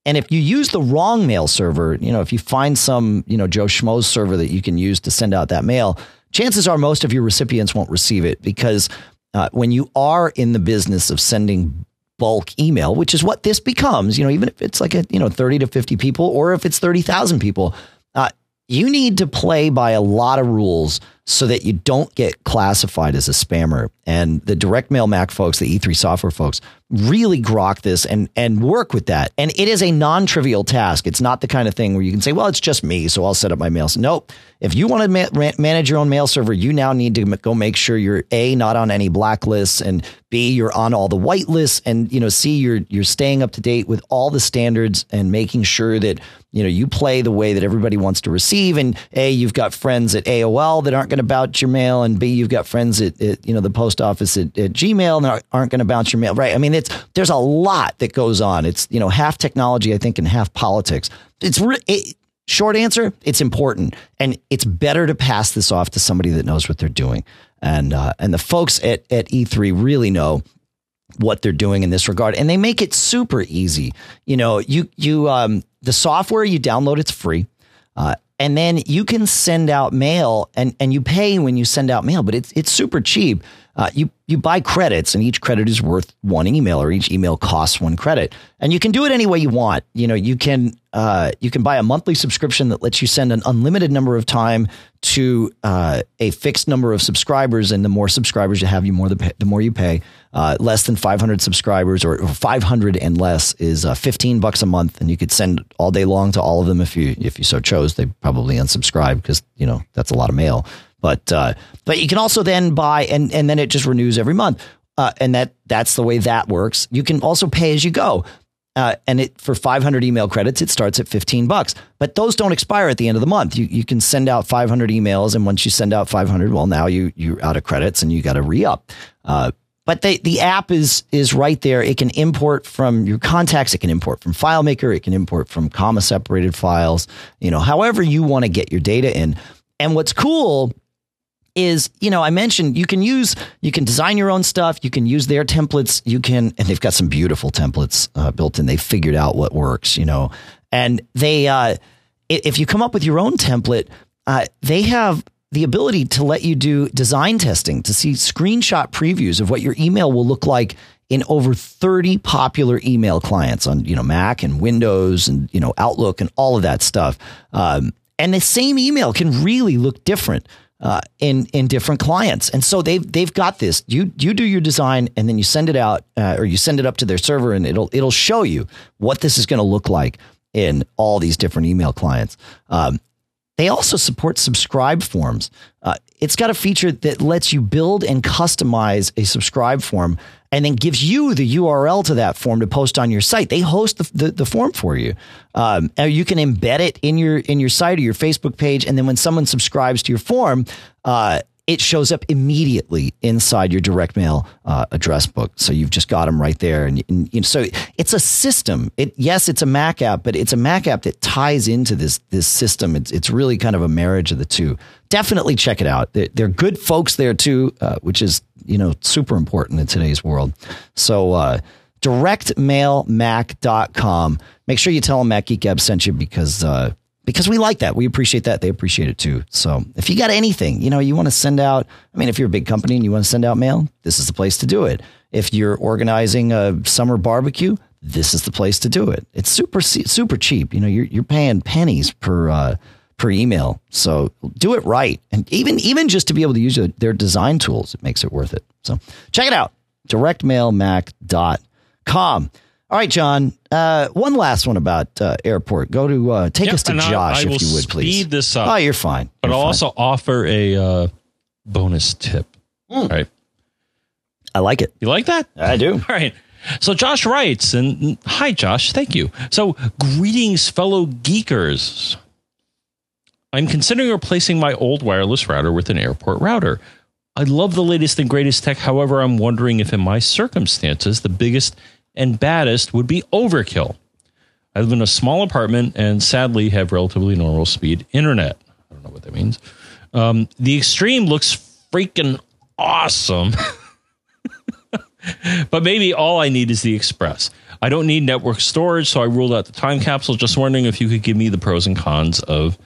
And if you use the wrong mail server, you know, if you find some, you know, Joe Schmo's server that you can use to send out that mail, chances are most of your recipients won't receive it because uh, when you are in the business of sending bulk email, which is what this becomes, you know, even if it's like a, you know, 30 to 50 people or if it's 30,000 people, uh, you need to play by a lot of rules so that you don't get classified as a spammer. And the direct mail Mac folks, the E3 software folks, really grok this and and work with that. And it is a non-trivial task. It's not the kind of thing where you can say, "Well, it's just me, so I'll set up my mail." Nope. If you want to ma- manage your own mail server, you now need to go make sure you're a not on any blacklists and b you're on all the white lists and you know c you're you're staying up to date with all the standards and making sure that you know you play the way that everybody wants to receive and a you've got friends at AOL that aren't going to bounce your mail and b you've got friends at, at you know the post office at, at Gmail that aren't going to bounce your mail right I mean it's there's a lot that goes on. It's you know half technology I think and half politics. It's it, short answer it's important. And it's better to pass this off to somebody that knows what they're doing. And uh, and the folks at at E3 really know what they're doing in this regard. And they make it super easy. You know you you um the software you download it's free. Uh, and then you can send out mail and and you pay when you send out mail but it's it's super cheap uh, you you buy credits and each credit is worth one email or each email costs one credit. And you can do it any way you want. You know you can uh, you can buy a monthly subscription that lets you send an unlimited number of time to uh, a fixed number of subscribers. And the more subscribers you have you more the, the more you pay. Uh, less than 500 subscribers or, or 500 and less is uh, 15 bucks a month. And you could send all day long to all of them if you if you so chose. They probably unsubscribe because you know that's a lot of mail but uh, but you can also then buy and and then it just renews every month. Uh, and that that's the way that works. You can also pay as you go. Uh, and it for 500 email credits, it starts at 15 bucks. But those don't expire at the end of the month. You you can send out 500 emails, and once you send out 500, well, now you you're out of credits, and you got to re up. Uh, but they, the app is is right there. It can import from your contacts. It can import from FileMaker. It can import from comma separated files. You know, however you want to get your data in. And what's cool is you know i mentioned you can use you can design your own stuff you can use their templates you can and they've got some beautiful templates uh, built in. They figured out what works you know. And they uh, if you come up with your own template uh, they have the ability to let you do design testing to see screenshot previews of what your email will look like in over 30 popular email clients on you know mac and windows and you know outlook and all of that stuff. Um, and the same email can really look different uh, in in different clients, and so they've they've got this. You you do your design, and then you send it out, uh, or you send it up to their server, and it'll it'll show you what this is going to look like in all these different email clients. Um, they also support subscribe forms. Uh, it's got a feature that lets you build and customize a subscribe form and then gives you the URL to that form to post on your site. They host the, the, the form for you. Um, you can embed it in your in your site or your Facebook page, and then when someone subscribes to your form, uh, it shows up immediately inside your direct mail uh, address book. So you've just got them right there, and, and you know, so it's a system. It yes, it's a Mac app, but it's a Mac app that ties into this this system. It's it's really kind of a marriage of the two. Definitely check it out. They're, they're good folks there too, uh, which is you know super important in today's world. So. Uh, directmailmac.com. Make sure you tell them Mac Geek Gab sent you because uh, because we like that. We appreciate that. They appreciate it too. So if you got anything, you know, you want to send out, I mean, if you're a big company and you want to send out mail, this is the place to do it. If you're organizing a summer barbecue, this is the place to do it. It's super, super cheap. You know, you're, you're paying pennies per, uh, per email. So do it right. And even, even just to be able to use their design tools, it makes it worth it. So check it out. Directmailmac.com. All right, John. Uh, one last one about uh, airport. Go to uh, take yep, us to Josh, I, I if you would, please. Speed this up. Oh, you're fine. But you're I'll fine. also offer a uh, bonus tip. Mm. Right. I like it. You like that? I do. All right. So Josh writes, and hi, Josh. Thank you. So, greetings, fellow geekers. I'm considering replacing my old wireless router with an airport router. I love the latest and greatest tech. However, I'm wondering if, in my circumstances, the biggest and baddest would be overkill. I live in a small apartment and sadly have relatively normal speed internet. I don't know what that means. Um, the extreme looks freaking awesome. but maybe all I need is the express. I don't need network storage, so I ruled out the time capsule. Just wondering if you could give me the pros and cons of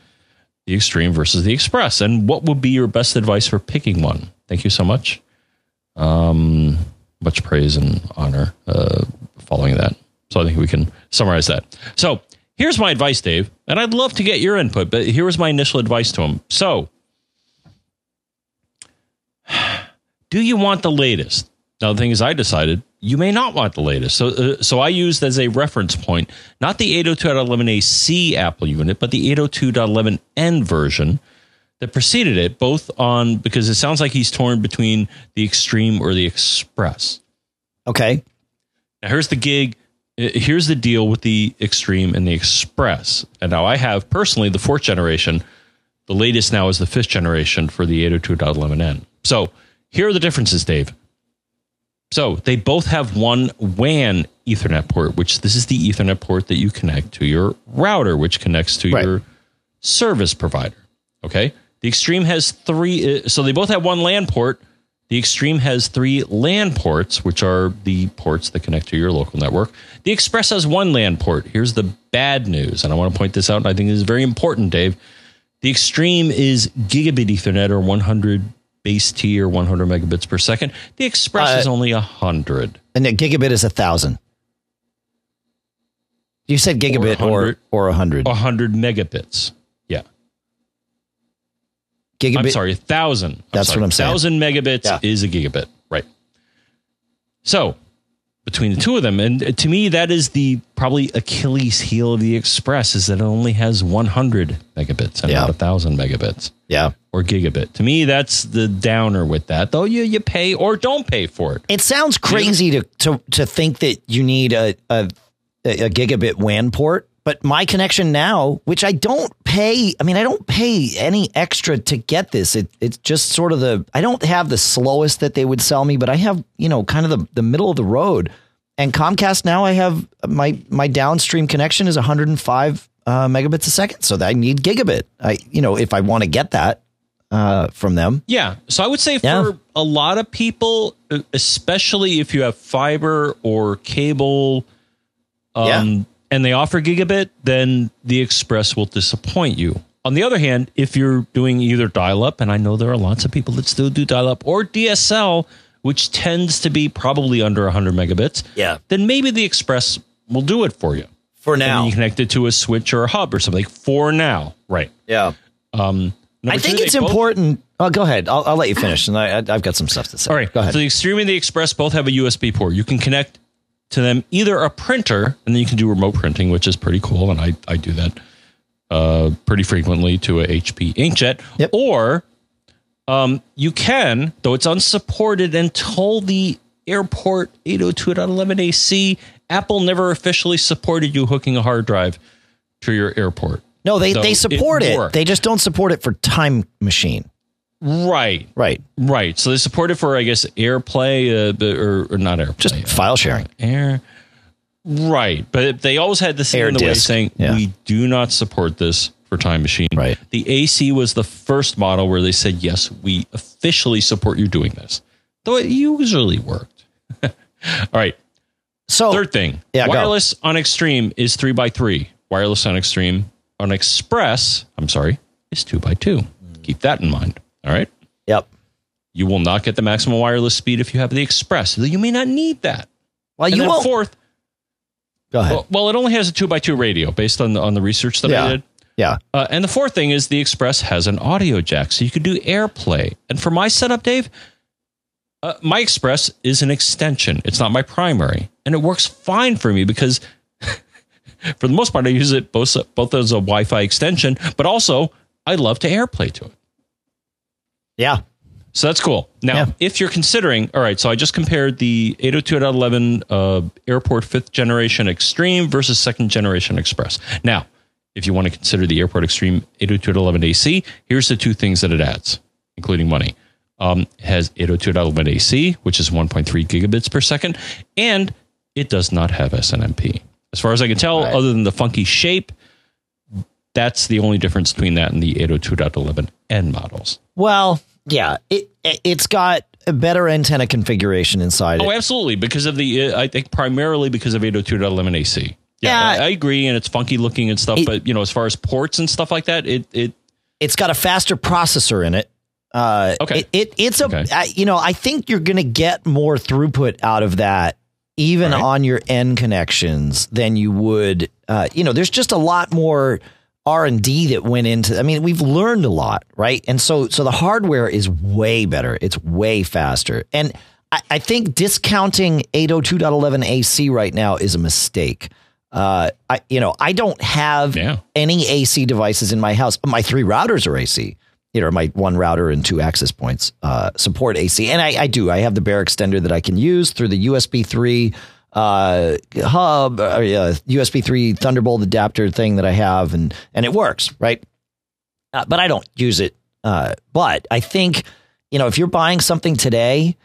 the extreme versus the express and what would be your best advice for picking one. Thank you so much. Um, much praise and honor. Uh, following that. So I think we can summarize that. So here's my advice, Dave, and I'd love to get your input, but here was my initial advice to him. So, do you want the latest? Now, the thing is, I decided you may not want the latest. So, uh, so I used as a reference point not the 802.11ac Apple unit, but the 802.11n version that preceded it, both on because it sounds like he's torn between the Extreme or the Express. Okay. Now, here's the gig. Uh, Here's the deal with the Extreme and the Express. And now I have personally the fourth generation. The latest now is the fifth generation for the 802.11n. So here are the differences, Dave. So they both have one WAN Ethernet port, which this is the Ethernet port that you connect to your router, which connects to Right. your service provider. Okay. The Extreme has three. uh, So they both have one LAN port. The Extreme has three LAN ports, which are the ports that connect to your local network. The Express has one LAN port. Here's the bad news, and I want to point this out, and I think this is very important, Dave. The Extreme is gigabit Ethernet or 100 base T or 100 megabits per second. The Express Uh, is only 100. And a gigabit is a thousand. You said gigabit or 100. or a hundred. 100 megabits. Gigabit. I'm sorry, a thousand. That's sorry, what I'm saying. Thousand megabits Yeah. is a gigabit, right? So between the two of them, and uh, to me, that is the probably Achilles heel of the Express is that it only has 100 megabits and Yeah. not a thousand megabits Yeah. or gigabit. To me, that's the downer with that. Though you you pay or don't pay for it. It sounds crazy to, to to think that you need a, a a gigabit WAN port, but my connection now, which I don't pay, I mean, I don't pay any extra to get this. It it's just sort of the I don't have the slowest that they would sell me, but I have you know kind of the the middle of the road. And Comcast now I have my my downstream connection is 105 uh, megabits a second, so that I need gigabit. I you know if I want to get that uh, from them, Yeah. So I would say for a lot of people, especially if you have fiber or cable, um, Yeah. And they offer gigabit, then the Express will disappoint you. On the other hand, if you're doing either dial up, and I know there are lots of people that still do dial up, or DSL, which tends to be probably under 100 megabits, Yeah. then maybe the Express will do it for you. for And now, you connect it to a switch or a hub or something for now. Right. yeah. Um, I think two, it's both- important. Oh, go ahead. I'll, I'll let you finish, and I, I, I've got some stuff to say. All right. go ahead. So the Extreme and the Express both have a USB port. You can connect to them either a printer, and then you can do remote printing, which is pretty cool, and I, I do that uh, pretty frequently to a HP inkjet. Yep. Or um, you can, though it's unsupported until the airport 802.11ac, Apple never officially supported you hooking a hard drive to your airport. no, they So they support it. worked. They just don't support it for Time Machine. Right. Right. Right. So they support it for, I guess, AirPlay uh, or, or not AirPlay. Just file sharing. Air. Right. But they always had this thing Air in the way disk. saying, Yeah. we do not support this for Time Machine. Right. The AC was the first model where they said, yes, we officially support you doing this. Though it usually worked. All right. So Third thing. Yeah, go. wireless on Extreme is three by three. Wireless on Extreme on Express, I'm sorry, is two by two. Keep that in mind. All right. Yep. You will not get the maximum wireless speed if you have the Express. You may not need that. Well, And you won't. fourth, go ahead. well, well, it only has a two by two radio based on the on the research that Yeah. I did. yeah. Uh, and the fourth thing is the Express has an audio jack, so you could do AirPlay. And for my setup, Dave, uh, my Express is an extension. It's not my primary, and it works fine for me because, for the most part, I use it both both as a Wi-Fi extension, but also I love to AirPlay to it. Yeah. So that's cool. Now, Yeah. if you're considering, all right, so I just compared the 802.11 uh, Airport fifth generation Extreme versus second generation Express. Now, if you want to consider the Airport Extreme 802.11 AC, here's the two things that it adds, including money. Um, it has 802.11 AC, which is 1.3 gigabits per second, and it does not have SNMP. As far as I can tell, Right. other than the funky shape, that's the only difference between that and the 802.11n models. Well, yeah. It it's got a better antenna configuration inside Oh, it. absolutely. Because of the, uh, I think primarily because of 802.11 AC. Yeah, Yeah. I, I agree, and it's funky looking and stuff. It- but you know, as far as ports and stuff like that, it it It's got a faster processor in it. Uh, Okay. It, it it's a Okay. You know I think you're going to get more throughput out of that even right. on your N connections than you would. Uh, you know, there's just a lot more R and D that went into. I mean, we've learned a lot, right? And so, so the hardware is way better. It's way faster, and I, I think discounting 802.11 AC right now is a mistake. Uh, I, you know, I don't have yeah. any AC devices in my house. My three routers are AC you know, my one router and two access points uh, support AC, and I, I, do. I have the Bear extender that I can use through the USB three uh, hub, or uh, USB three Thunderbolt adapter thing that I have, and and it works, right? Uh, but I don't use it. Uh, but I think you know if you're buying something today,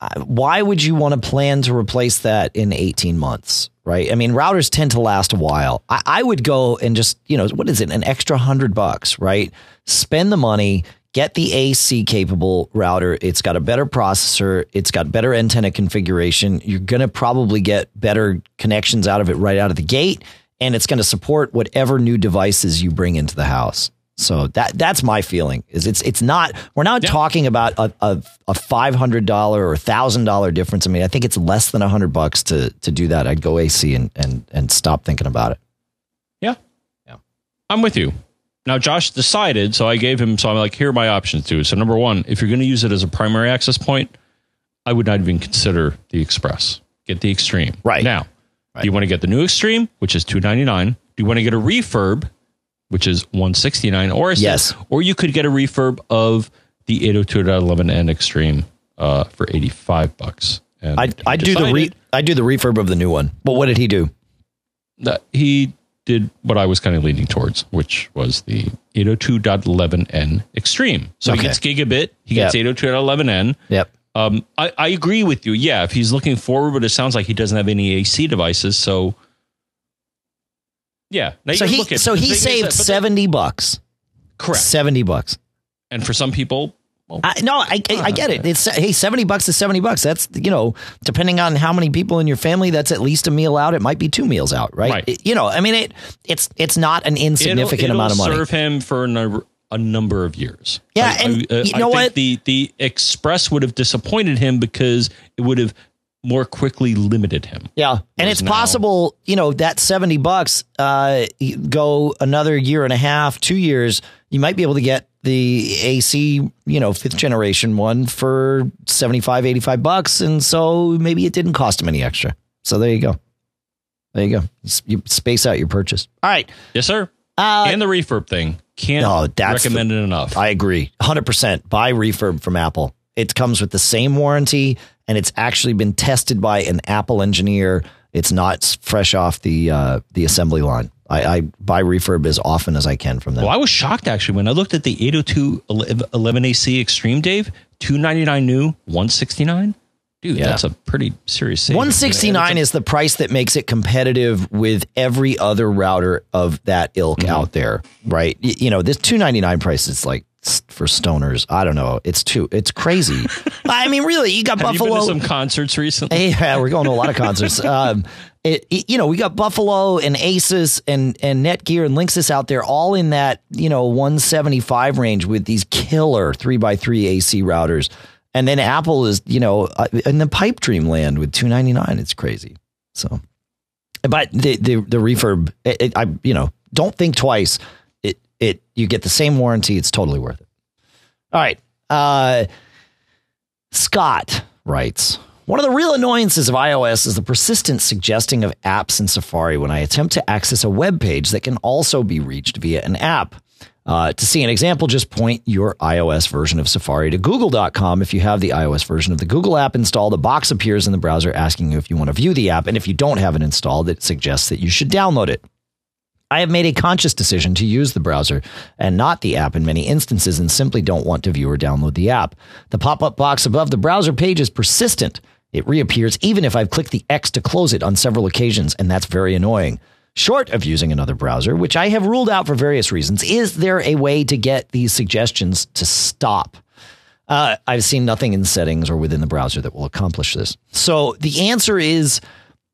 uh, why would you want to plan to replace that in 18 months? Right. I mean, routers tend to last a while. I, I would go and just, you know, what is it? An extra hundred bucks, right? spend the money, get the AC capable router. It's got a better processor, it's got better antenna configuration. You're going to probably get better connections out of it right out of the gate, and it's going to support whatever new devices you bring into the house. So that that's my feeling. Is it's it's not we're not yeah. talking about a, a, a five hundred dollar or thousand dollar difference. I mean, I think it's less than a hundred bucks to to do that. I'd go AC and and and stop thinking about it. Yeah, yeah, I'm with you. Now, Josh decided, so I gave him, so I'm like, here are my options too. So, number one, if you're going to use it as a primary access point, I would not even consider the Express. Get the Extreme. Right. Now, right. do you want to get the new Extreme, which is 299 Do you want to get a refurb, which is 169 or a yes. or you could get a refurb of the 802.11n Extreme uh, for 85 bucks. And I I do the re, I do the refurb of the new one. But what did he do? That he did what I was kind of leaning towards, which was the 802.11n Extreme. So okay. he gets gigabit, he gets yep. 802.11n. Yep. Um, I, I agree with you. Yeah, if he's looking forward, but it sounds like he doesn't have any AC devices. So, yeah. So he, at, so he saved 70 bucks. Correct. 70 bucks. And for some people, well, I, no, I, I, I, get it. It's hey, seventy bucks is seventy bucks. That's you know, depending on how many people in your family, that's at least a meal out. It might be two meals out, right? right. It, you know, I mean, it it's it's not an insignificant it'll, it'll amount of money. Serve him for a number, a number of years. Yeah, I, and I, you know what? The the Express would have disappointed him because it would have more quickly limited him. Yeah. And it's now, possible, you know, that 70 bucks uh go another year and a half, 2 years, you might be able to get the AC, you know, fifth generation one for 75, 85 bucks. And so maybe it didn't cost him any extra. So there you go. There you go. You space out your purchase. All right. Yes, sir. Uh, and the refurb thing. Can't no, that's recommend the, it enough. I agree. 100%. Buy refurb from Apple. It comes with the same warranty and it's actually been tested by an Apple engineer. It's not fresh off the uh, the assembly line. I, I, buy refurb as often as I can from them. Well, I was shocked actually when I looked at the 802 11AC Extreme, Dave, 299 new, 169. Dude, yeah. that's a pretty serious savings. 169 is the price that makes it competitive with every other router of that ilk mm-hmm. out there, right? You know, this 299 price is like for stoners. I don't know. It's too. It's crazy. I mean, really, you got Have Buffalo. You some concerts recently. Yeah, we're going to a lot of concerts. Um, it, it, you know, we got Buffalo and Asus and and Netgear and Linksys out there, all in that you know 175 range with these killer three x three AC routers, and then Apple is you know uh, in the pipe dream land with 299. It's crazy. So, but the the the refurb, it, I you know don't think twice. It you get the same warranty. It's totally worth it. All right, uh, Scott writes. One of the real annoyances of iOS is the persistent suggesting of apps in Safari when I attempt to access a web page that can also be reached via an app. Uh, to see an example, just point your iOS version of Safari to google.com. If you have the iOS version of the Google app installed, a box appears in the browser asking you if you want to view the app. And if you don't have it installed, it suggests that you should download it. I have made a conscious decision to use the browser and not the app in many instances and simply don't want to view or download the app. The pop up box above the browser page is persistent. It reappears even if I've clicked the X to close it on several occasions, and that's very annoying. Short of using another browser, which I have ruled out for various reasons, is there a way to get these suggestions to stop? Uh, I've seen nothing in settings or within the browser that will accomplish this. So the answer is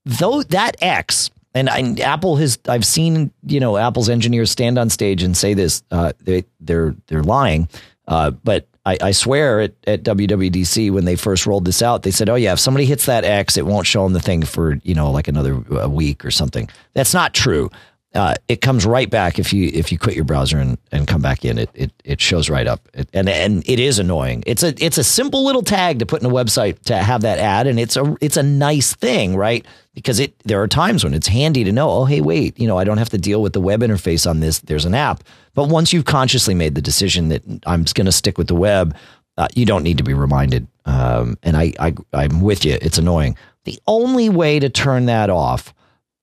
though that X and I, Apple has I've seen you know Apple's engineers stand on stage and say this uh, they they're they're lying, uh, but I, I swear at, at WWDC when they first rolled this out, they said, "Oh yeah, if somebody hits that X, it won't show them the thing for you know like another uh, week or something." That's not true. Uh, it comes right back if you if you quit your browser and, and come back in. It it, it shows right up, it, and and it is annoying. It's a it's a simple little tag to put in a website to have that ad, and it's a it's a nice thing, right? Because it there are times when it's handy to know. Oh, hey, wait, you know, I don't have to deal with the web interface on this. There's an app, but once you've consciously made the decision that I'm going to stick with the web, uh, you don't need to be reminded. Um, and I, I I'm with you. It's annoying. The only way to turn that off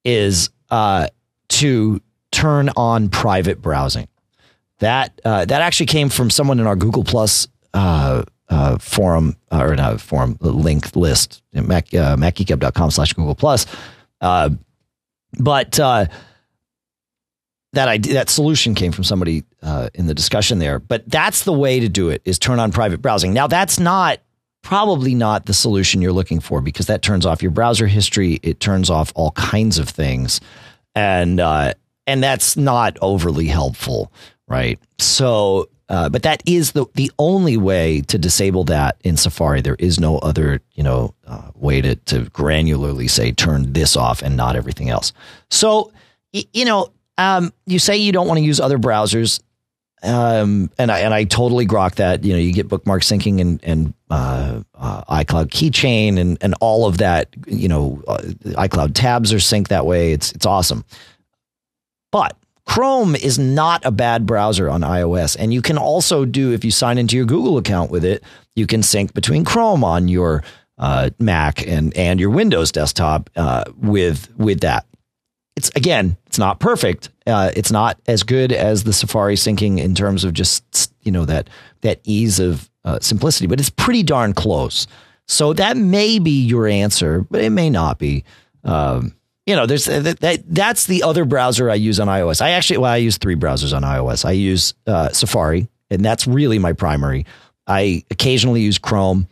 is uh, to turn on private browsing. That uh, that actually came from someone in our Google Plus uh, uh, forum or not forum link list at mac, uh, slash Google Plus. Uh, but uh, that idea, that solution came from somebody uh, in the discussion there. But that's the way to do it: is turn on private browsing. Now, that's not probably not the solution you're looking for because that turns off your browser history. It turns off all kinds of things and uh, and that's not overly helpful, right? So, uh, but that is the the only way to disable that in Safari. There is no other you know uh, way to to granularly say turn this off and not everything else. So, you know, um, you say you don't want to use other browsers. Um, and I and I totally grok that. You know, you get bookmark syncing and and uh, uh, iCloud keychain and and all of that. You know, uh, iCloud tabs are synced that way. It's it's awesome. But Chrome is not a bad browser on iOS, and you can also do if you sign into your Google account with it, you can sync between Chrome on your uh, Mac and and your Windows desktop uh, with with that it's again, it's not perfect. Uh, it's not as good as the Safari syncing in terms of just you know that that ease of uh, simplicity, but it's pretty darn close. So that may be your answer, but it may not be. Um, you know, there's that, that, That's the other browser I use on iOS. I actually, well, I use three browsers on iOS. I use uh, Safari, and that's really my primary. I occasionally use Chrome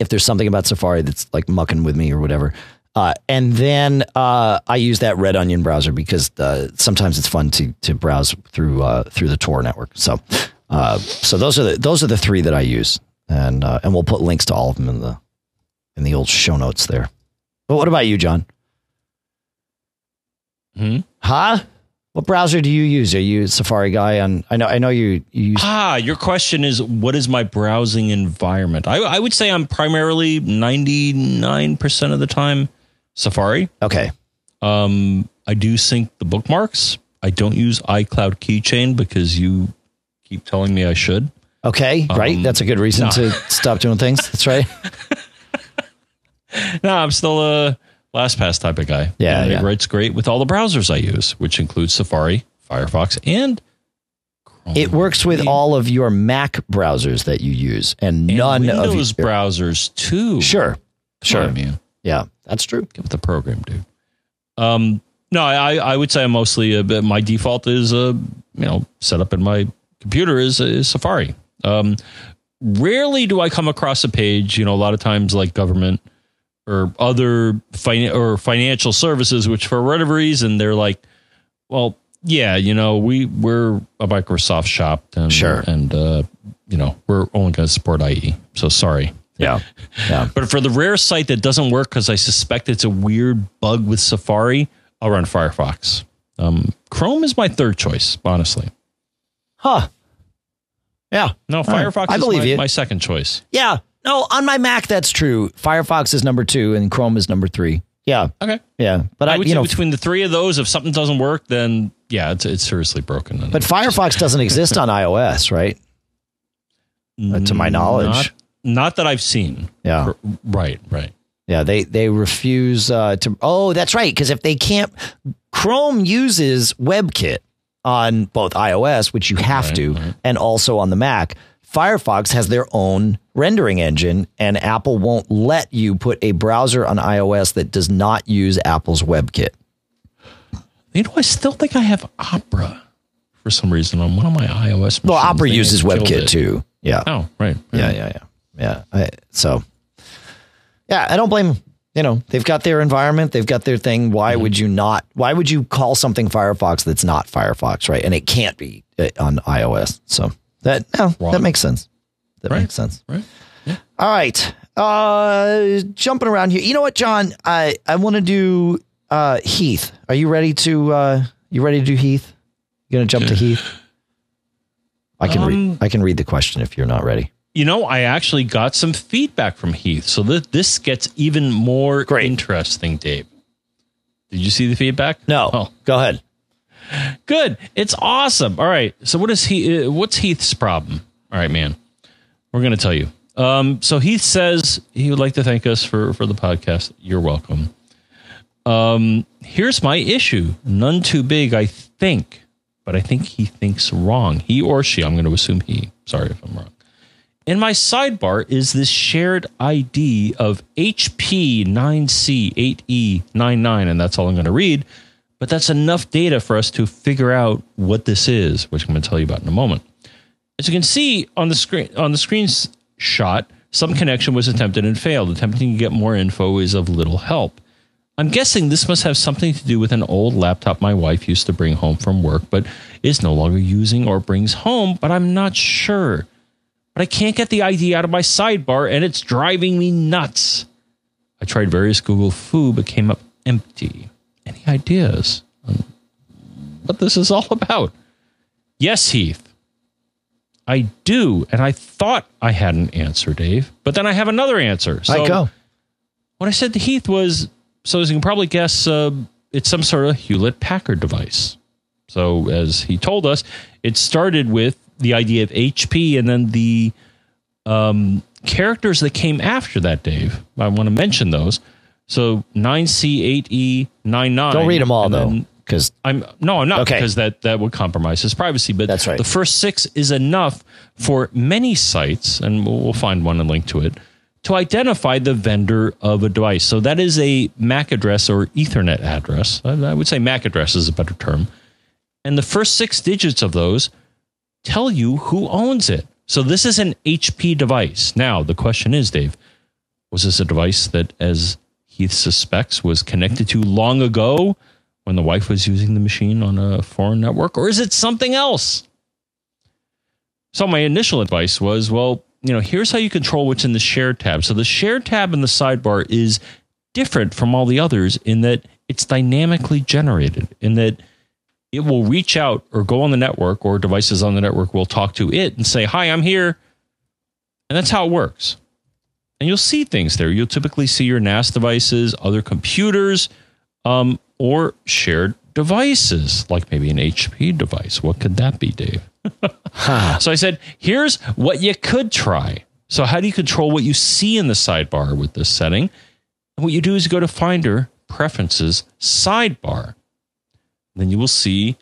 if there's something about Safari that's like mucking with me or whatever. Uh, and then uh, I use that Red Onion browser because uh, sometimes it's fun to to browse through uh, through the Tor network. So uh, so those are the those are the three that I use, and uh, and we'll put links to all of them in the in the old show notes there. But what about you, John? Hmm? Huh? What browser do you use? Are you a Safari guy? On I know I know you, you use. Ah, your question is what is my browsing environment? I, I would say I'm primarily ninety nine percent of the time Safari. Okay. Um, I do sync the bookmarks. I don't use iCloud Keychain because you keep telling me I should. Okay, right. Um, That's a good reason no. to stop doing things. That's right. no, I'm still a LastPass type of guy. Yeah, and yeah. it writes great with all the browsers I use, which includes Safari, Firefox, and Chrome. It works with all of your Mac browsers that you use, and, And none of Windows your, browsers too. Sure, sure. on, man. Yeah, that's true. Get with the program, dude. Um, no, I, I would say I'm mostly a bit, my default is uh, you know set up in my computer is, is Safari. Um, rarely do I come across a page. You know, a lot of times like government or other fin- or financial services, which for whatever reason they're like, well, yeah, you know, we we're a Microsoft shop, and, Sure. and uh, you know, we're only going to support IE. So sorry. Yeah, yeah. But for the rare site that doesn't work because I suspect it's a weird bug with Safari, I'll run Firefox. Um, Chrome is my third choice, honestly. Huh. Yeah. No, All right. Firefox I is believe my, you. my second choice. Yeah. No, on my Mac, that's true. Firefox is number two, and Chrome is number three. Yeah, Okay. yeah. But I, I would you say know, between the three of those, if something doesn't work, then yeah, it's it's seriously broken. But Firefox doesn't exist on iOS, right? uh, to my knowledge. Not, that I've seen. Yeah. R- Right, right. Yeah, they they refuse uh, to. Oh, that's right. Because if they can't, Chrome uses WebKit on both iOS, which you have Right, to, right. and also on the Mac. Firefox has their own rendering engine, and Apple won't let you put a browser on iOS that does not use Apple's WebKit. You know, I still think I have Opera for some reason on one of my iOS. Well. Opera They uses WebKit it. too. Yeah, Oh, right. yeah, yeah, yeah, yeah. I, so, yeah, I don't blame them. You know, they've got their environment, they've got their thing. Why would you not? Why would you call something Firefox that's not Firefox, right? And it can't be uh, on iOS. So that no, Wrong. that makes sense. that Right. makes sense. Right. Yeah. All right. Uh, jumping around here. You know what, John? I, I want to do uh, Heath. Are you ready to uh, you ready to do Heath? You gonna jump to Heath? I can Um, read I can read the question if you're not ready. You know, I actually got some feedback from Heath, so this gets even more Great. interesting, Dave. Did you see the feedback? No. Oh, Go ahead. good. It's awesome. All right. So what is he? Uh, what's Heath's problem? All right, man. We're going to tell you. Um, so Heath says he would like to thank us for for the podcast. You're welcome. Um, here's my issue. None too big, I think, but I think he thinks wrong. He or she. I'm going to assume he. Sorry if I'm wrong. In my sidebar is this shared ID of HP9C8E99, and that's all I'm going to read. But that's enough data for us to figure out what this is, which I'm going to tell you about in a moment. As you can see on the screen on the screenshot, some connection was attempted and failed. Attempting to get more info is of little help. I'm guessing this must have something to do with an old laptop my wife used to bring home from work, but is no longer using or brings home, but I'm not sure. But I can't get the ID out of my sidebar and it's driving me nuts. I tried various Google Fu, but came up empty. Any ideas on what this is all about? Yes, Heath. I do. And I thought I had an answer, Dave, but then I have another answer. So I go. what I said to Heath was, so as you can probably guess, uh, it's some sort of Hewlett Packard device. So as he told us, it started with the idea of HP and then the um, characters that came after that, Dave. I want to mention those. So 9C8E99. Don't read them all though, because I'm no, I'm not Okay. because that that would compromise his privacy. But That's right. The first six is enough for many sites, and we'll, we'll find one and link to it to identify the vendor of a device. So that is a MAC address or Ethernet address. I, I would say MAC address is a better term, and the first six digits of those tell you who owns it. So this is an HP device. Now the question is, Dave, was this a device that, as Heath suspects, was connected to long ago? when the wife was using the machine on a foreign network, or is it something else? So my initial advice was, well, you know, here's how you control what's in the shared tab. So the shared tab in the sidebar is different from all the others in that it's dynamically generated, in that it will reach out or go on the network or devices on the network will talk to it and say, Hi, I'm here. And that's how it works. And you'll see things there. You'll typically see your NAS devices, other computers, um, or shared devices, like maybe an HP device. What could that be, Dave? so I said, here's what you could try. So, how do you control what you see in the sidebar with this setting? And what you do is you go to Finder, Preferences, Sidebar. Then you will see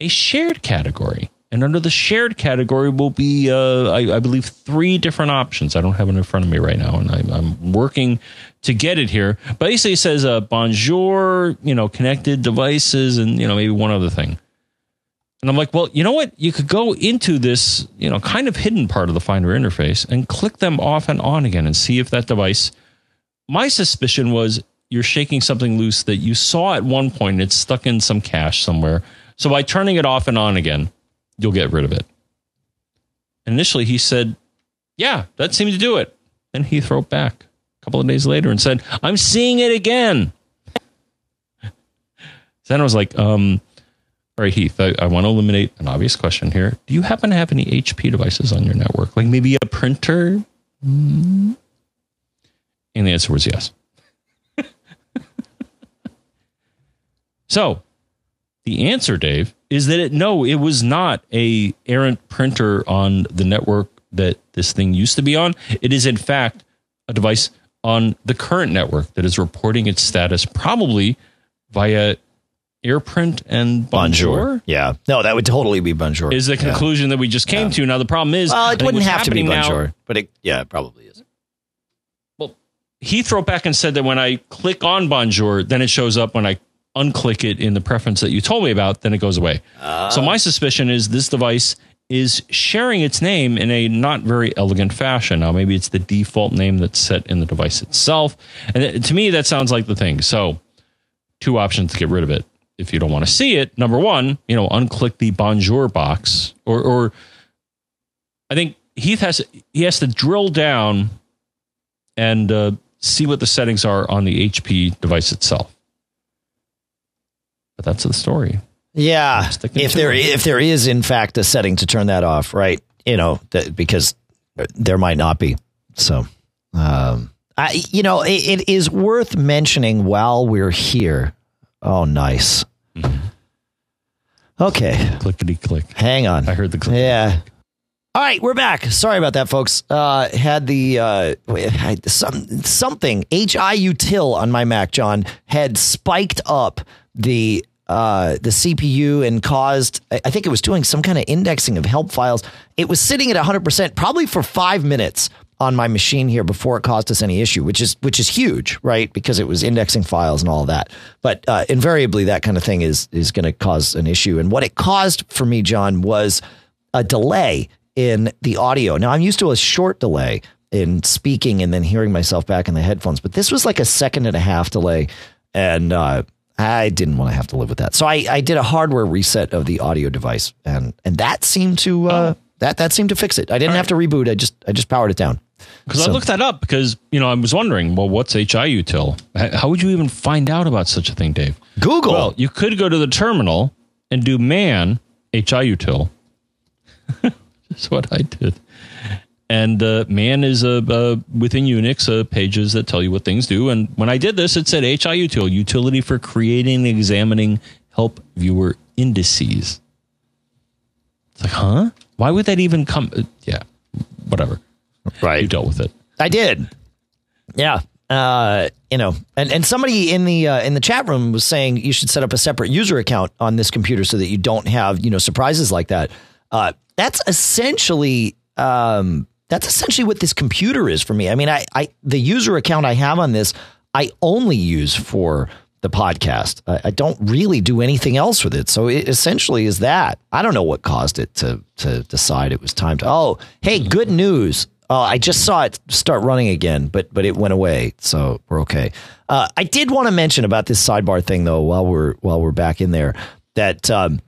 a shared category. And under the shared category will be, uh, I, I believe, three different options. I don't have it in front of me right now, and I, I'm working to get it here. Basically, it says uh, Bonjour, you know, connected devices, and you know, maybe one other thing. And I'm like, well, you know what? You could go into this, you know, kind of hidden part of the Finder interface and click them off and on again and see if that device. My suspicion was you're shaking something loose that you saw at one point and it's stuck in some cache somewhere. So by turning it off and on again, you'll get rid of it. Initially, he said, yeah, that seemed to do it. Then he threw it back a couple of days later and said, I'm seeing it again. then I was like, um, all right, Heath, I, I want to eliminate an obvious question here. Do you happen to have any HP devices on your network? Like maybe a printer? Mm. And the answer was yes. So the answer, Dave, is that it no, it was not a errant printer on the network that this thing used to be on. It is in fact a device on the current network that is reporting its status probably via AirPrint and Bonjour. Yeah. No, that would totally be Bonjour. Is the Yeah. conclusion that we just came to. Now the problem is Well, it wouldn't have to be happening now- Bonjour, but it, yeah, it probably is. Well, he threw it back and said that when I click on Bonjour, then it shows up. When I unclick it in the preference that you told me about, then it goes away. so my suspicion is this device is sharing its name in a not very elegant fashion. Now, maybe it's the default name that's set in the device itself. And to me, that sounds like the thing. So, two options to get rid of it. If you don't want to see it, number one, you know, unclick the Bonjour box, or, or I think Heath has he has to drill down and uh, see what the settings are on the HP device itself. But that's the story. Yeah, if there it. if there is in fact a setting to turn that off, right? You know, that, because there might not be. So, um, I you know, it, it is worth mentioning while we're here. Oh, nice. Okay, Clickety click. hang on. I heard the click. Yeah. All right, we're back. Sorry about that, folks. Uh, had the uh, some something HIUtil on my Mac, John, had spiked up the uh, the CPU and caused. I think it was doing some kind of indexing of help files. It was sitting at 100 percent, probably for five minutes on my machine here before it caused us any issue, which is which is huge, right? Because it was indexing files and all that. But uh, invariably, that kind of thing is is going to cause an issue. And what it caused for me, John, was a delay in the audio. Now I'm used to a short delay in speaking and then hearing myself back in the headphones, but this was like a second and a half delay, and uh, I didn't want to have to live with that. So I, I did a hardware reset of the audio device, and and that seemed to uh, that that seemed to fix it. I didn't have to reboot. I just I just powered it down. Because So- I looked that up because you know I was wondering, well, what's HIUtil? How would you even find out about such a thing, Dave? Google. Well, you could go to the terminal and do man HIUtil. That's what I did. And uh, man is a uh, within Unix uh, pages that tell you what things do. And when I did this, it said HIUtil, utility for creating examining help viewer indices. It's like, huh? Why would that even come? uh, yeah, whatever. Right, you dealt with it. I did. Yeah. Uh, you know, and, and somebody in the uh, in the chat room was saying you should set up a separate user account on this computer so that you don't have you know surprises like that. Uh, that's essentially um, that's essentially what this computer is for me. I mean, I, I the user account I have on this I only use for the podcast. I, I don't really do anything else with it. So it essentially is that. I don't know what caused it to to decide it was time to. Oh, hey, good news. Uh, I just saw it start running again, but but it went away, so we're okay. Uh, I did want to mention about this sidebar thing though, while we're while we're back in there, that um,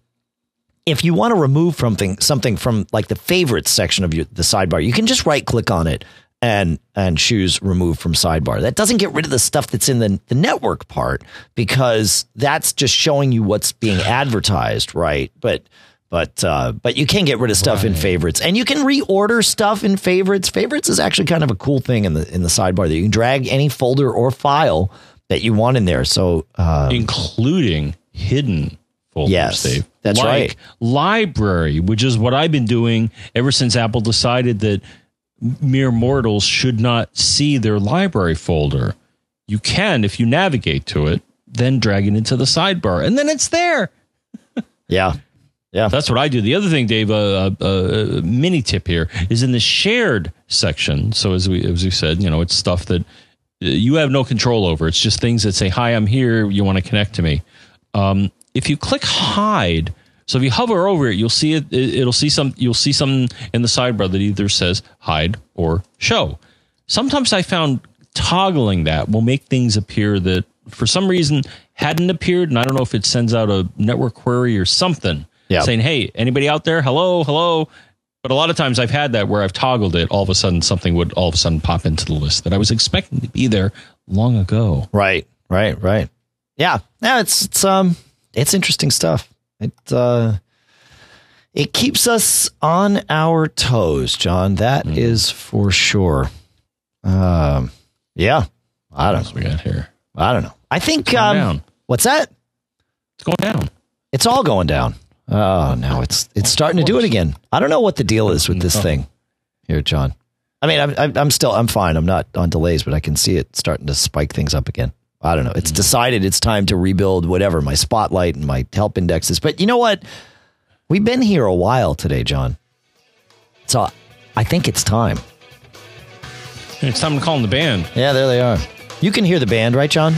if you want to remove something something from like the favorites section of your, the sidebar, you can just right click on it and and choose remove from sidebar. That doesn't get rid of the stuff that's in the, the network part because that's just showing you what's being advertised, right? But but uh, but you can get rid of stuff in favorites, and you can reorder stuff in favorites. Favorites is actually kind of a cool thing in the in the sidebar that you can drag any folder or file that you want in there. So uh, including hidden folders, Yes, Dave. that's like right. Library, which is what I've been doing ever since Apple decided that mere mortals should not see their library folder. You can, if you navigate to it, then drag it into the sidebar, and then it's there. yeah, yeah, That's what I do. The other thing, Dave, a uh, uh, uh, mini tip here is in the shared section. So as we as we said, you know, it's stuff that uh, you have no control over. It's just things that say, "Hi, I'm here. You want to connect to me." Um, if you click hide, so if you hover over it, you'll see it. it- It'll see some. You'll see some in the sidebar that either says hide or show. Sometimes I found toggling that will make things appear that for some reason hadn't appeared, and I don't know if it sends out a network query or something Yeah. saying, "Hey, anybody out there? Hello, hello." But a lot of times I've had that where I've toggled it, all of a sudden something would all of a sudden pop into the list that I was expecting to be there long ago. Right, right, right. Yeah, yeah. It's it's um it's interesting stuff. It uh it keeps us on our toes, John. That is for sure. Um, yeah. I don't. What we got here? I don't know. I think um, down. what's that? It's going down. It's all going down. Oh, no, it's it's starting to do it again. I don't know what the deal is with this thing here, John. I mean, I'm- I'm still I'm fine. I'm not on delays, but I can see it starting to spike things up again. I don't know. It's mm-hmm. decided it's time to rebuild whatever my spotlight and my help indexes. But you know what? We've been here a while today, John. So I think it's time. It's time to call in the band. Yeah, there they are. You can hear the band, right, John?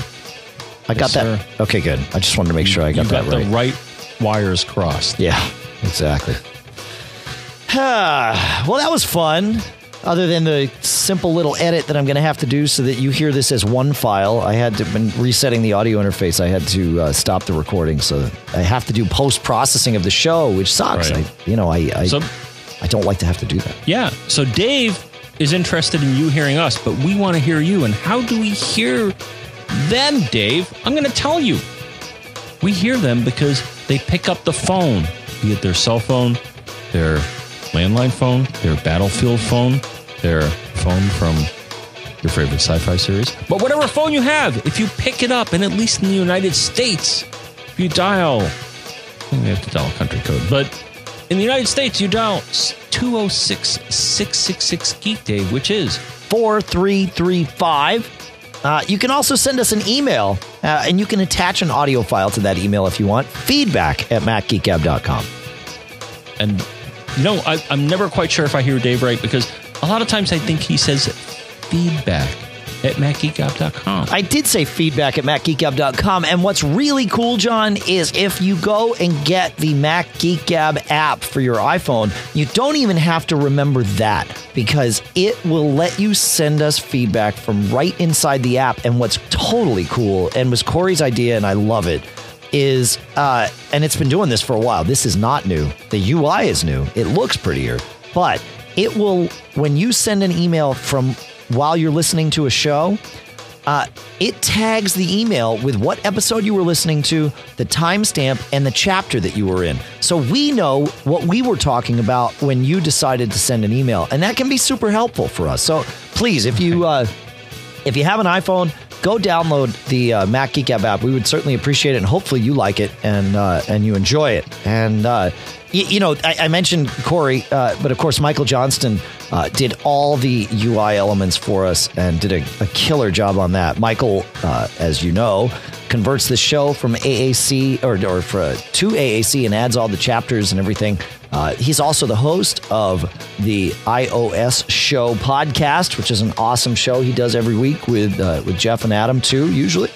I got that. sir. Okay, good. I just wanted to make sure I got you that right. the right wires crossed. Yeah, exactly. well, that was fun. Other than the simple little edit that I'm going to have to do so that you hear this as one file, I had to when resetting the audio interface. I had to uh, stop the recording, so I have to do post processing of the show, which sucks. Right. I, you know, I, I So I don't like to have to do that. Yeah. So Dave is interested in you hearing us, but we want to hear you. And how do we hear them, Dave? I'm going to tell you. We hear them because they pick up the phone, be it their cell phone, their landline phone, their battlefield phone, their phone from your favorite sci fi series. But whatever phone you have, if you pick it up, and at least in the United States, if you dial, I think we have to dial a country code, but in the United States, you dial 206 666 Geek Dave, which is 4335. Uh, you can also send us an email, uh, and you can attach an audio file to that email if you want. Feedback at macgeekgab.com. And, know, I, I'm never quite sure if I hear Dave right because a lot of times I think he says feedback at macgeekgab.com. I did say feedback at macgeekgab.com. And what's really cool, John, is if you go and get the Mac Geek Gab app for your iPhone, you don't even have to remember that because it will let you send us feedback from right inside the app. And what's totally cool and was Corey's idea, and I love it, is, uh, and it's been doing this for a while. This is not new. The UI is new. It looks prettier, but it will, when you send an email from while you're listening to a show, uh, it tags the email with what episode you were listening to, the timestamp, and the chapter that you were in. So we know what we were talking about when you decided to send an email, and that can be super helpful for us. So please, if you uh, if you have an iPhone, go download the uh, Mac Geek Gab app. We would certainly appreciate it, and hopefully you like it and uh, and you enjoy it. And uh, you, you know, I, I mentioned Corey, uh, but of course Michael Johnston uh, did all the UI elements for us and did a, a killer job on that. Michael, uh, as you know, converts the show from AAC or, or for, to AAC and adds all the chapters and everything. Uh, he's also the host of the iOS Show podcast, which is an awesome show he does every week with uh, with Jeff and Adam too, usually.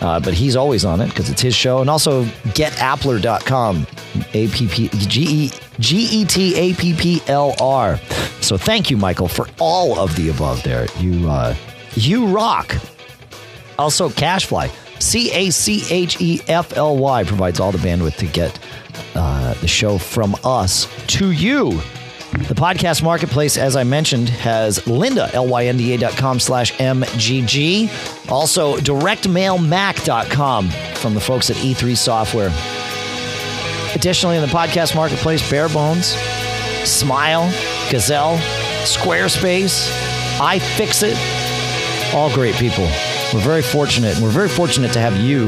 Uh, but he's always on it because it's his show. And also getapplr.com, A P P G E G E T A P P L R. So thank you, Michael, for all of the above there. You, uh, you rock. Also, Cachefly, C A C H E F L Y, provides all the bandwidth to get uh, the show from us to you. The podcast marketplace, as I mentioned, has Lynda, L-Y-N-D-A.com slash M-G-G. Also, directmailmac.com from the folks at E3 Software. Additionally, in the podcast marketplace, Barebones, Smile, Gazelle, Squarespace, iFixit, all great people. We're very fortunate, and we're very fortunate to have you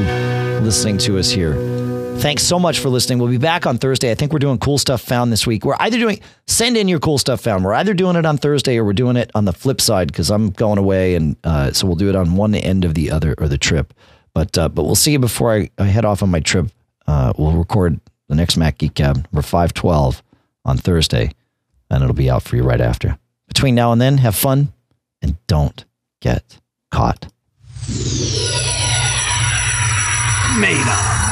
listening to us here. Thanks so much for listening. We'll be back on Thursday. I think we're doing cool stuff found this week. We're either doing send in your cool stuff found. We're either doing it on Thursday or we're doing it on the flip side because I'm going away, and uh, so we'll do it on one end of the other or the trip. But uh, but we'll see you before I, I head off on my trip. Uh, we'll record the next Mac Geek Gab number five twelve on Thursday, and it'll be out for you right after. Between now and then, have fun and don't get caught. Made up.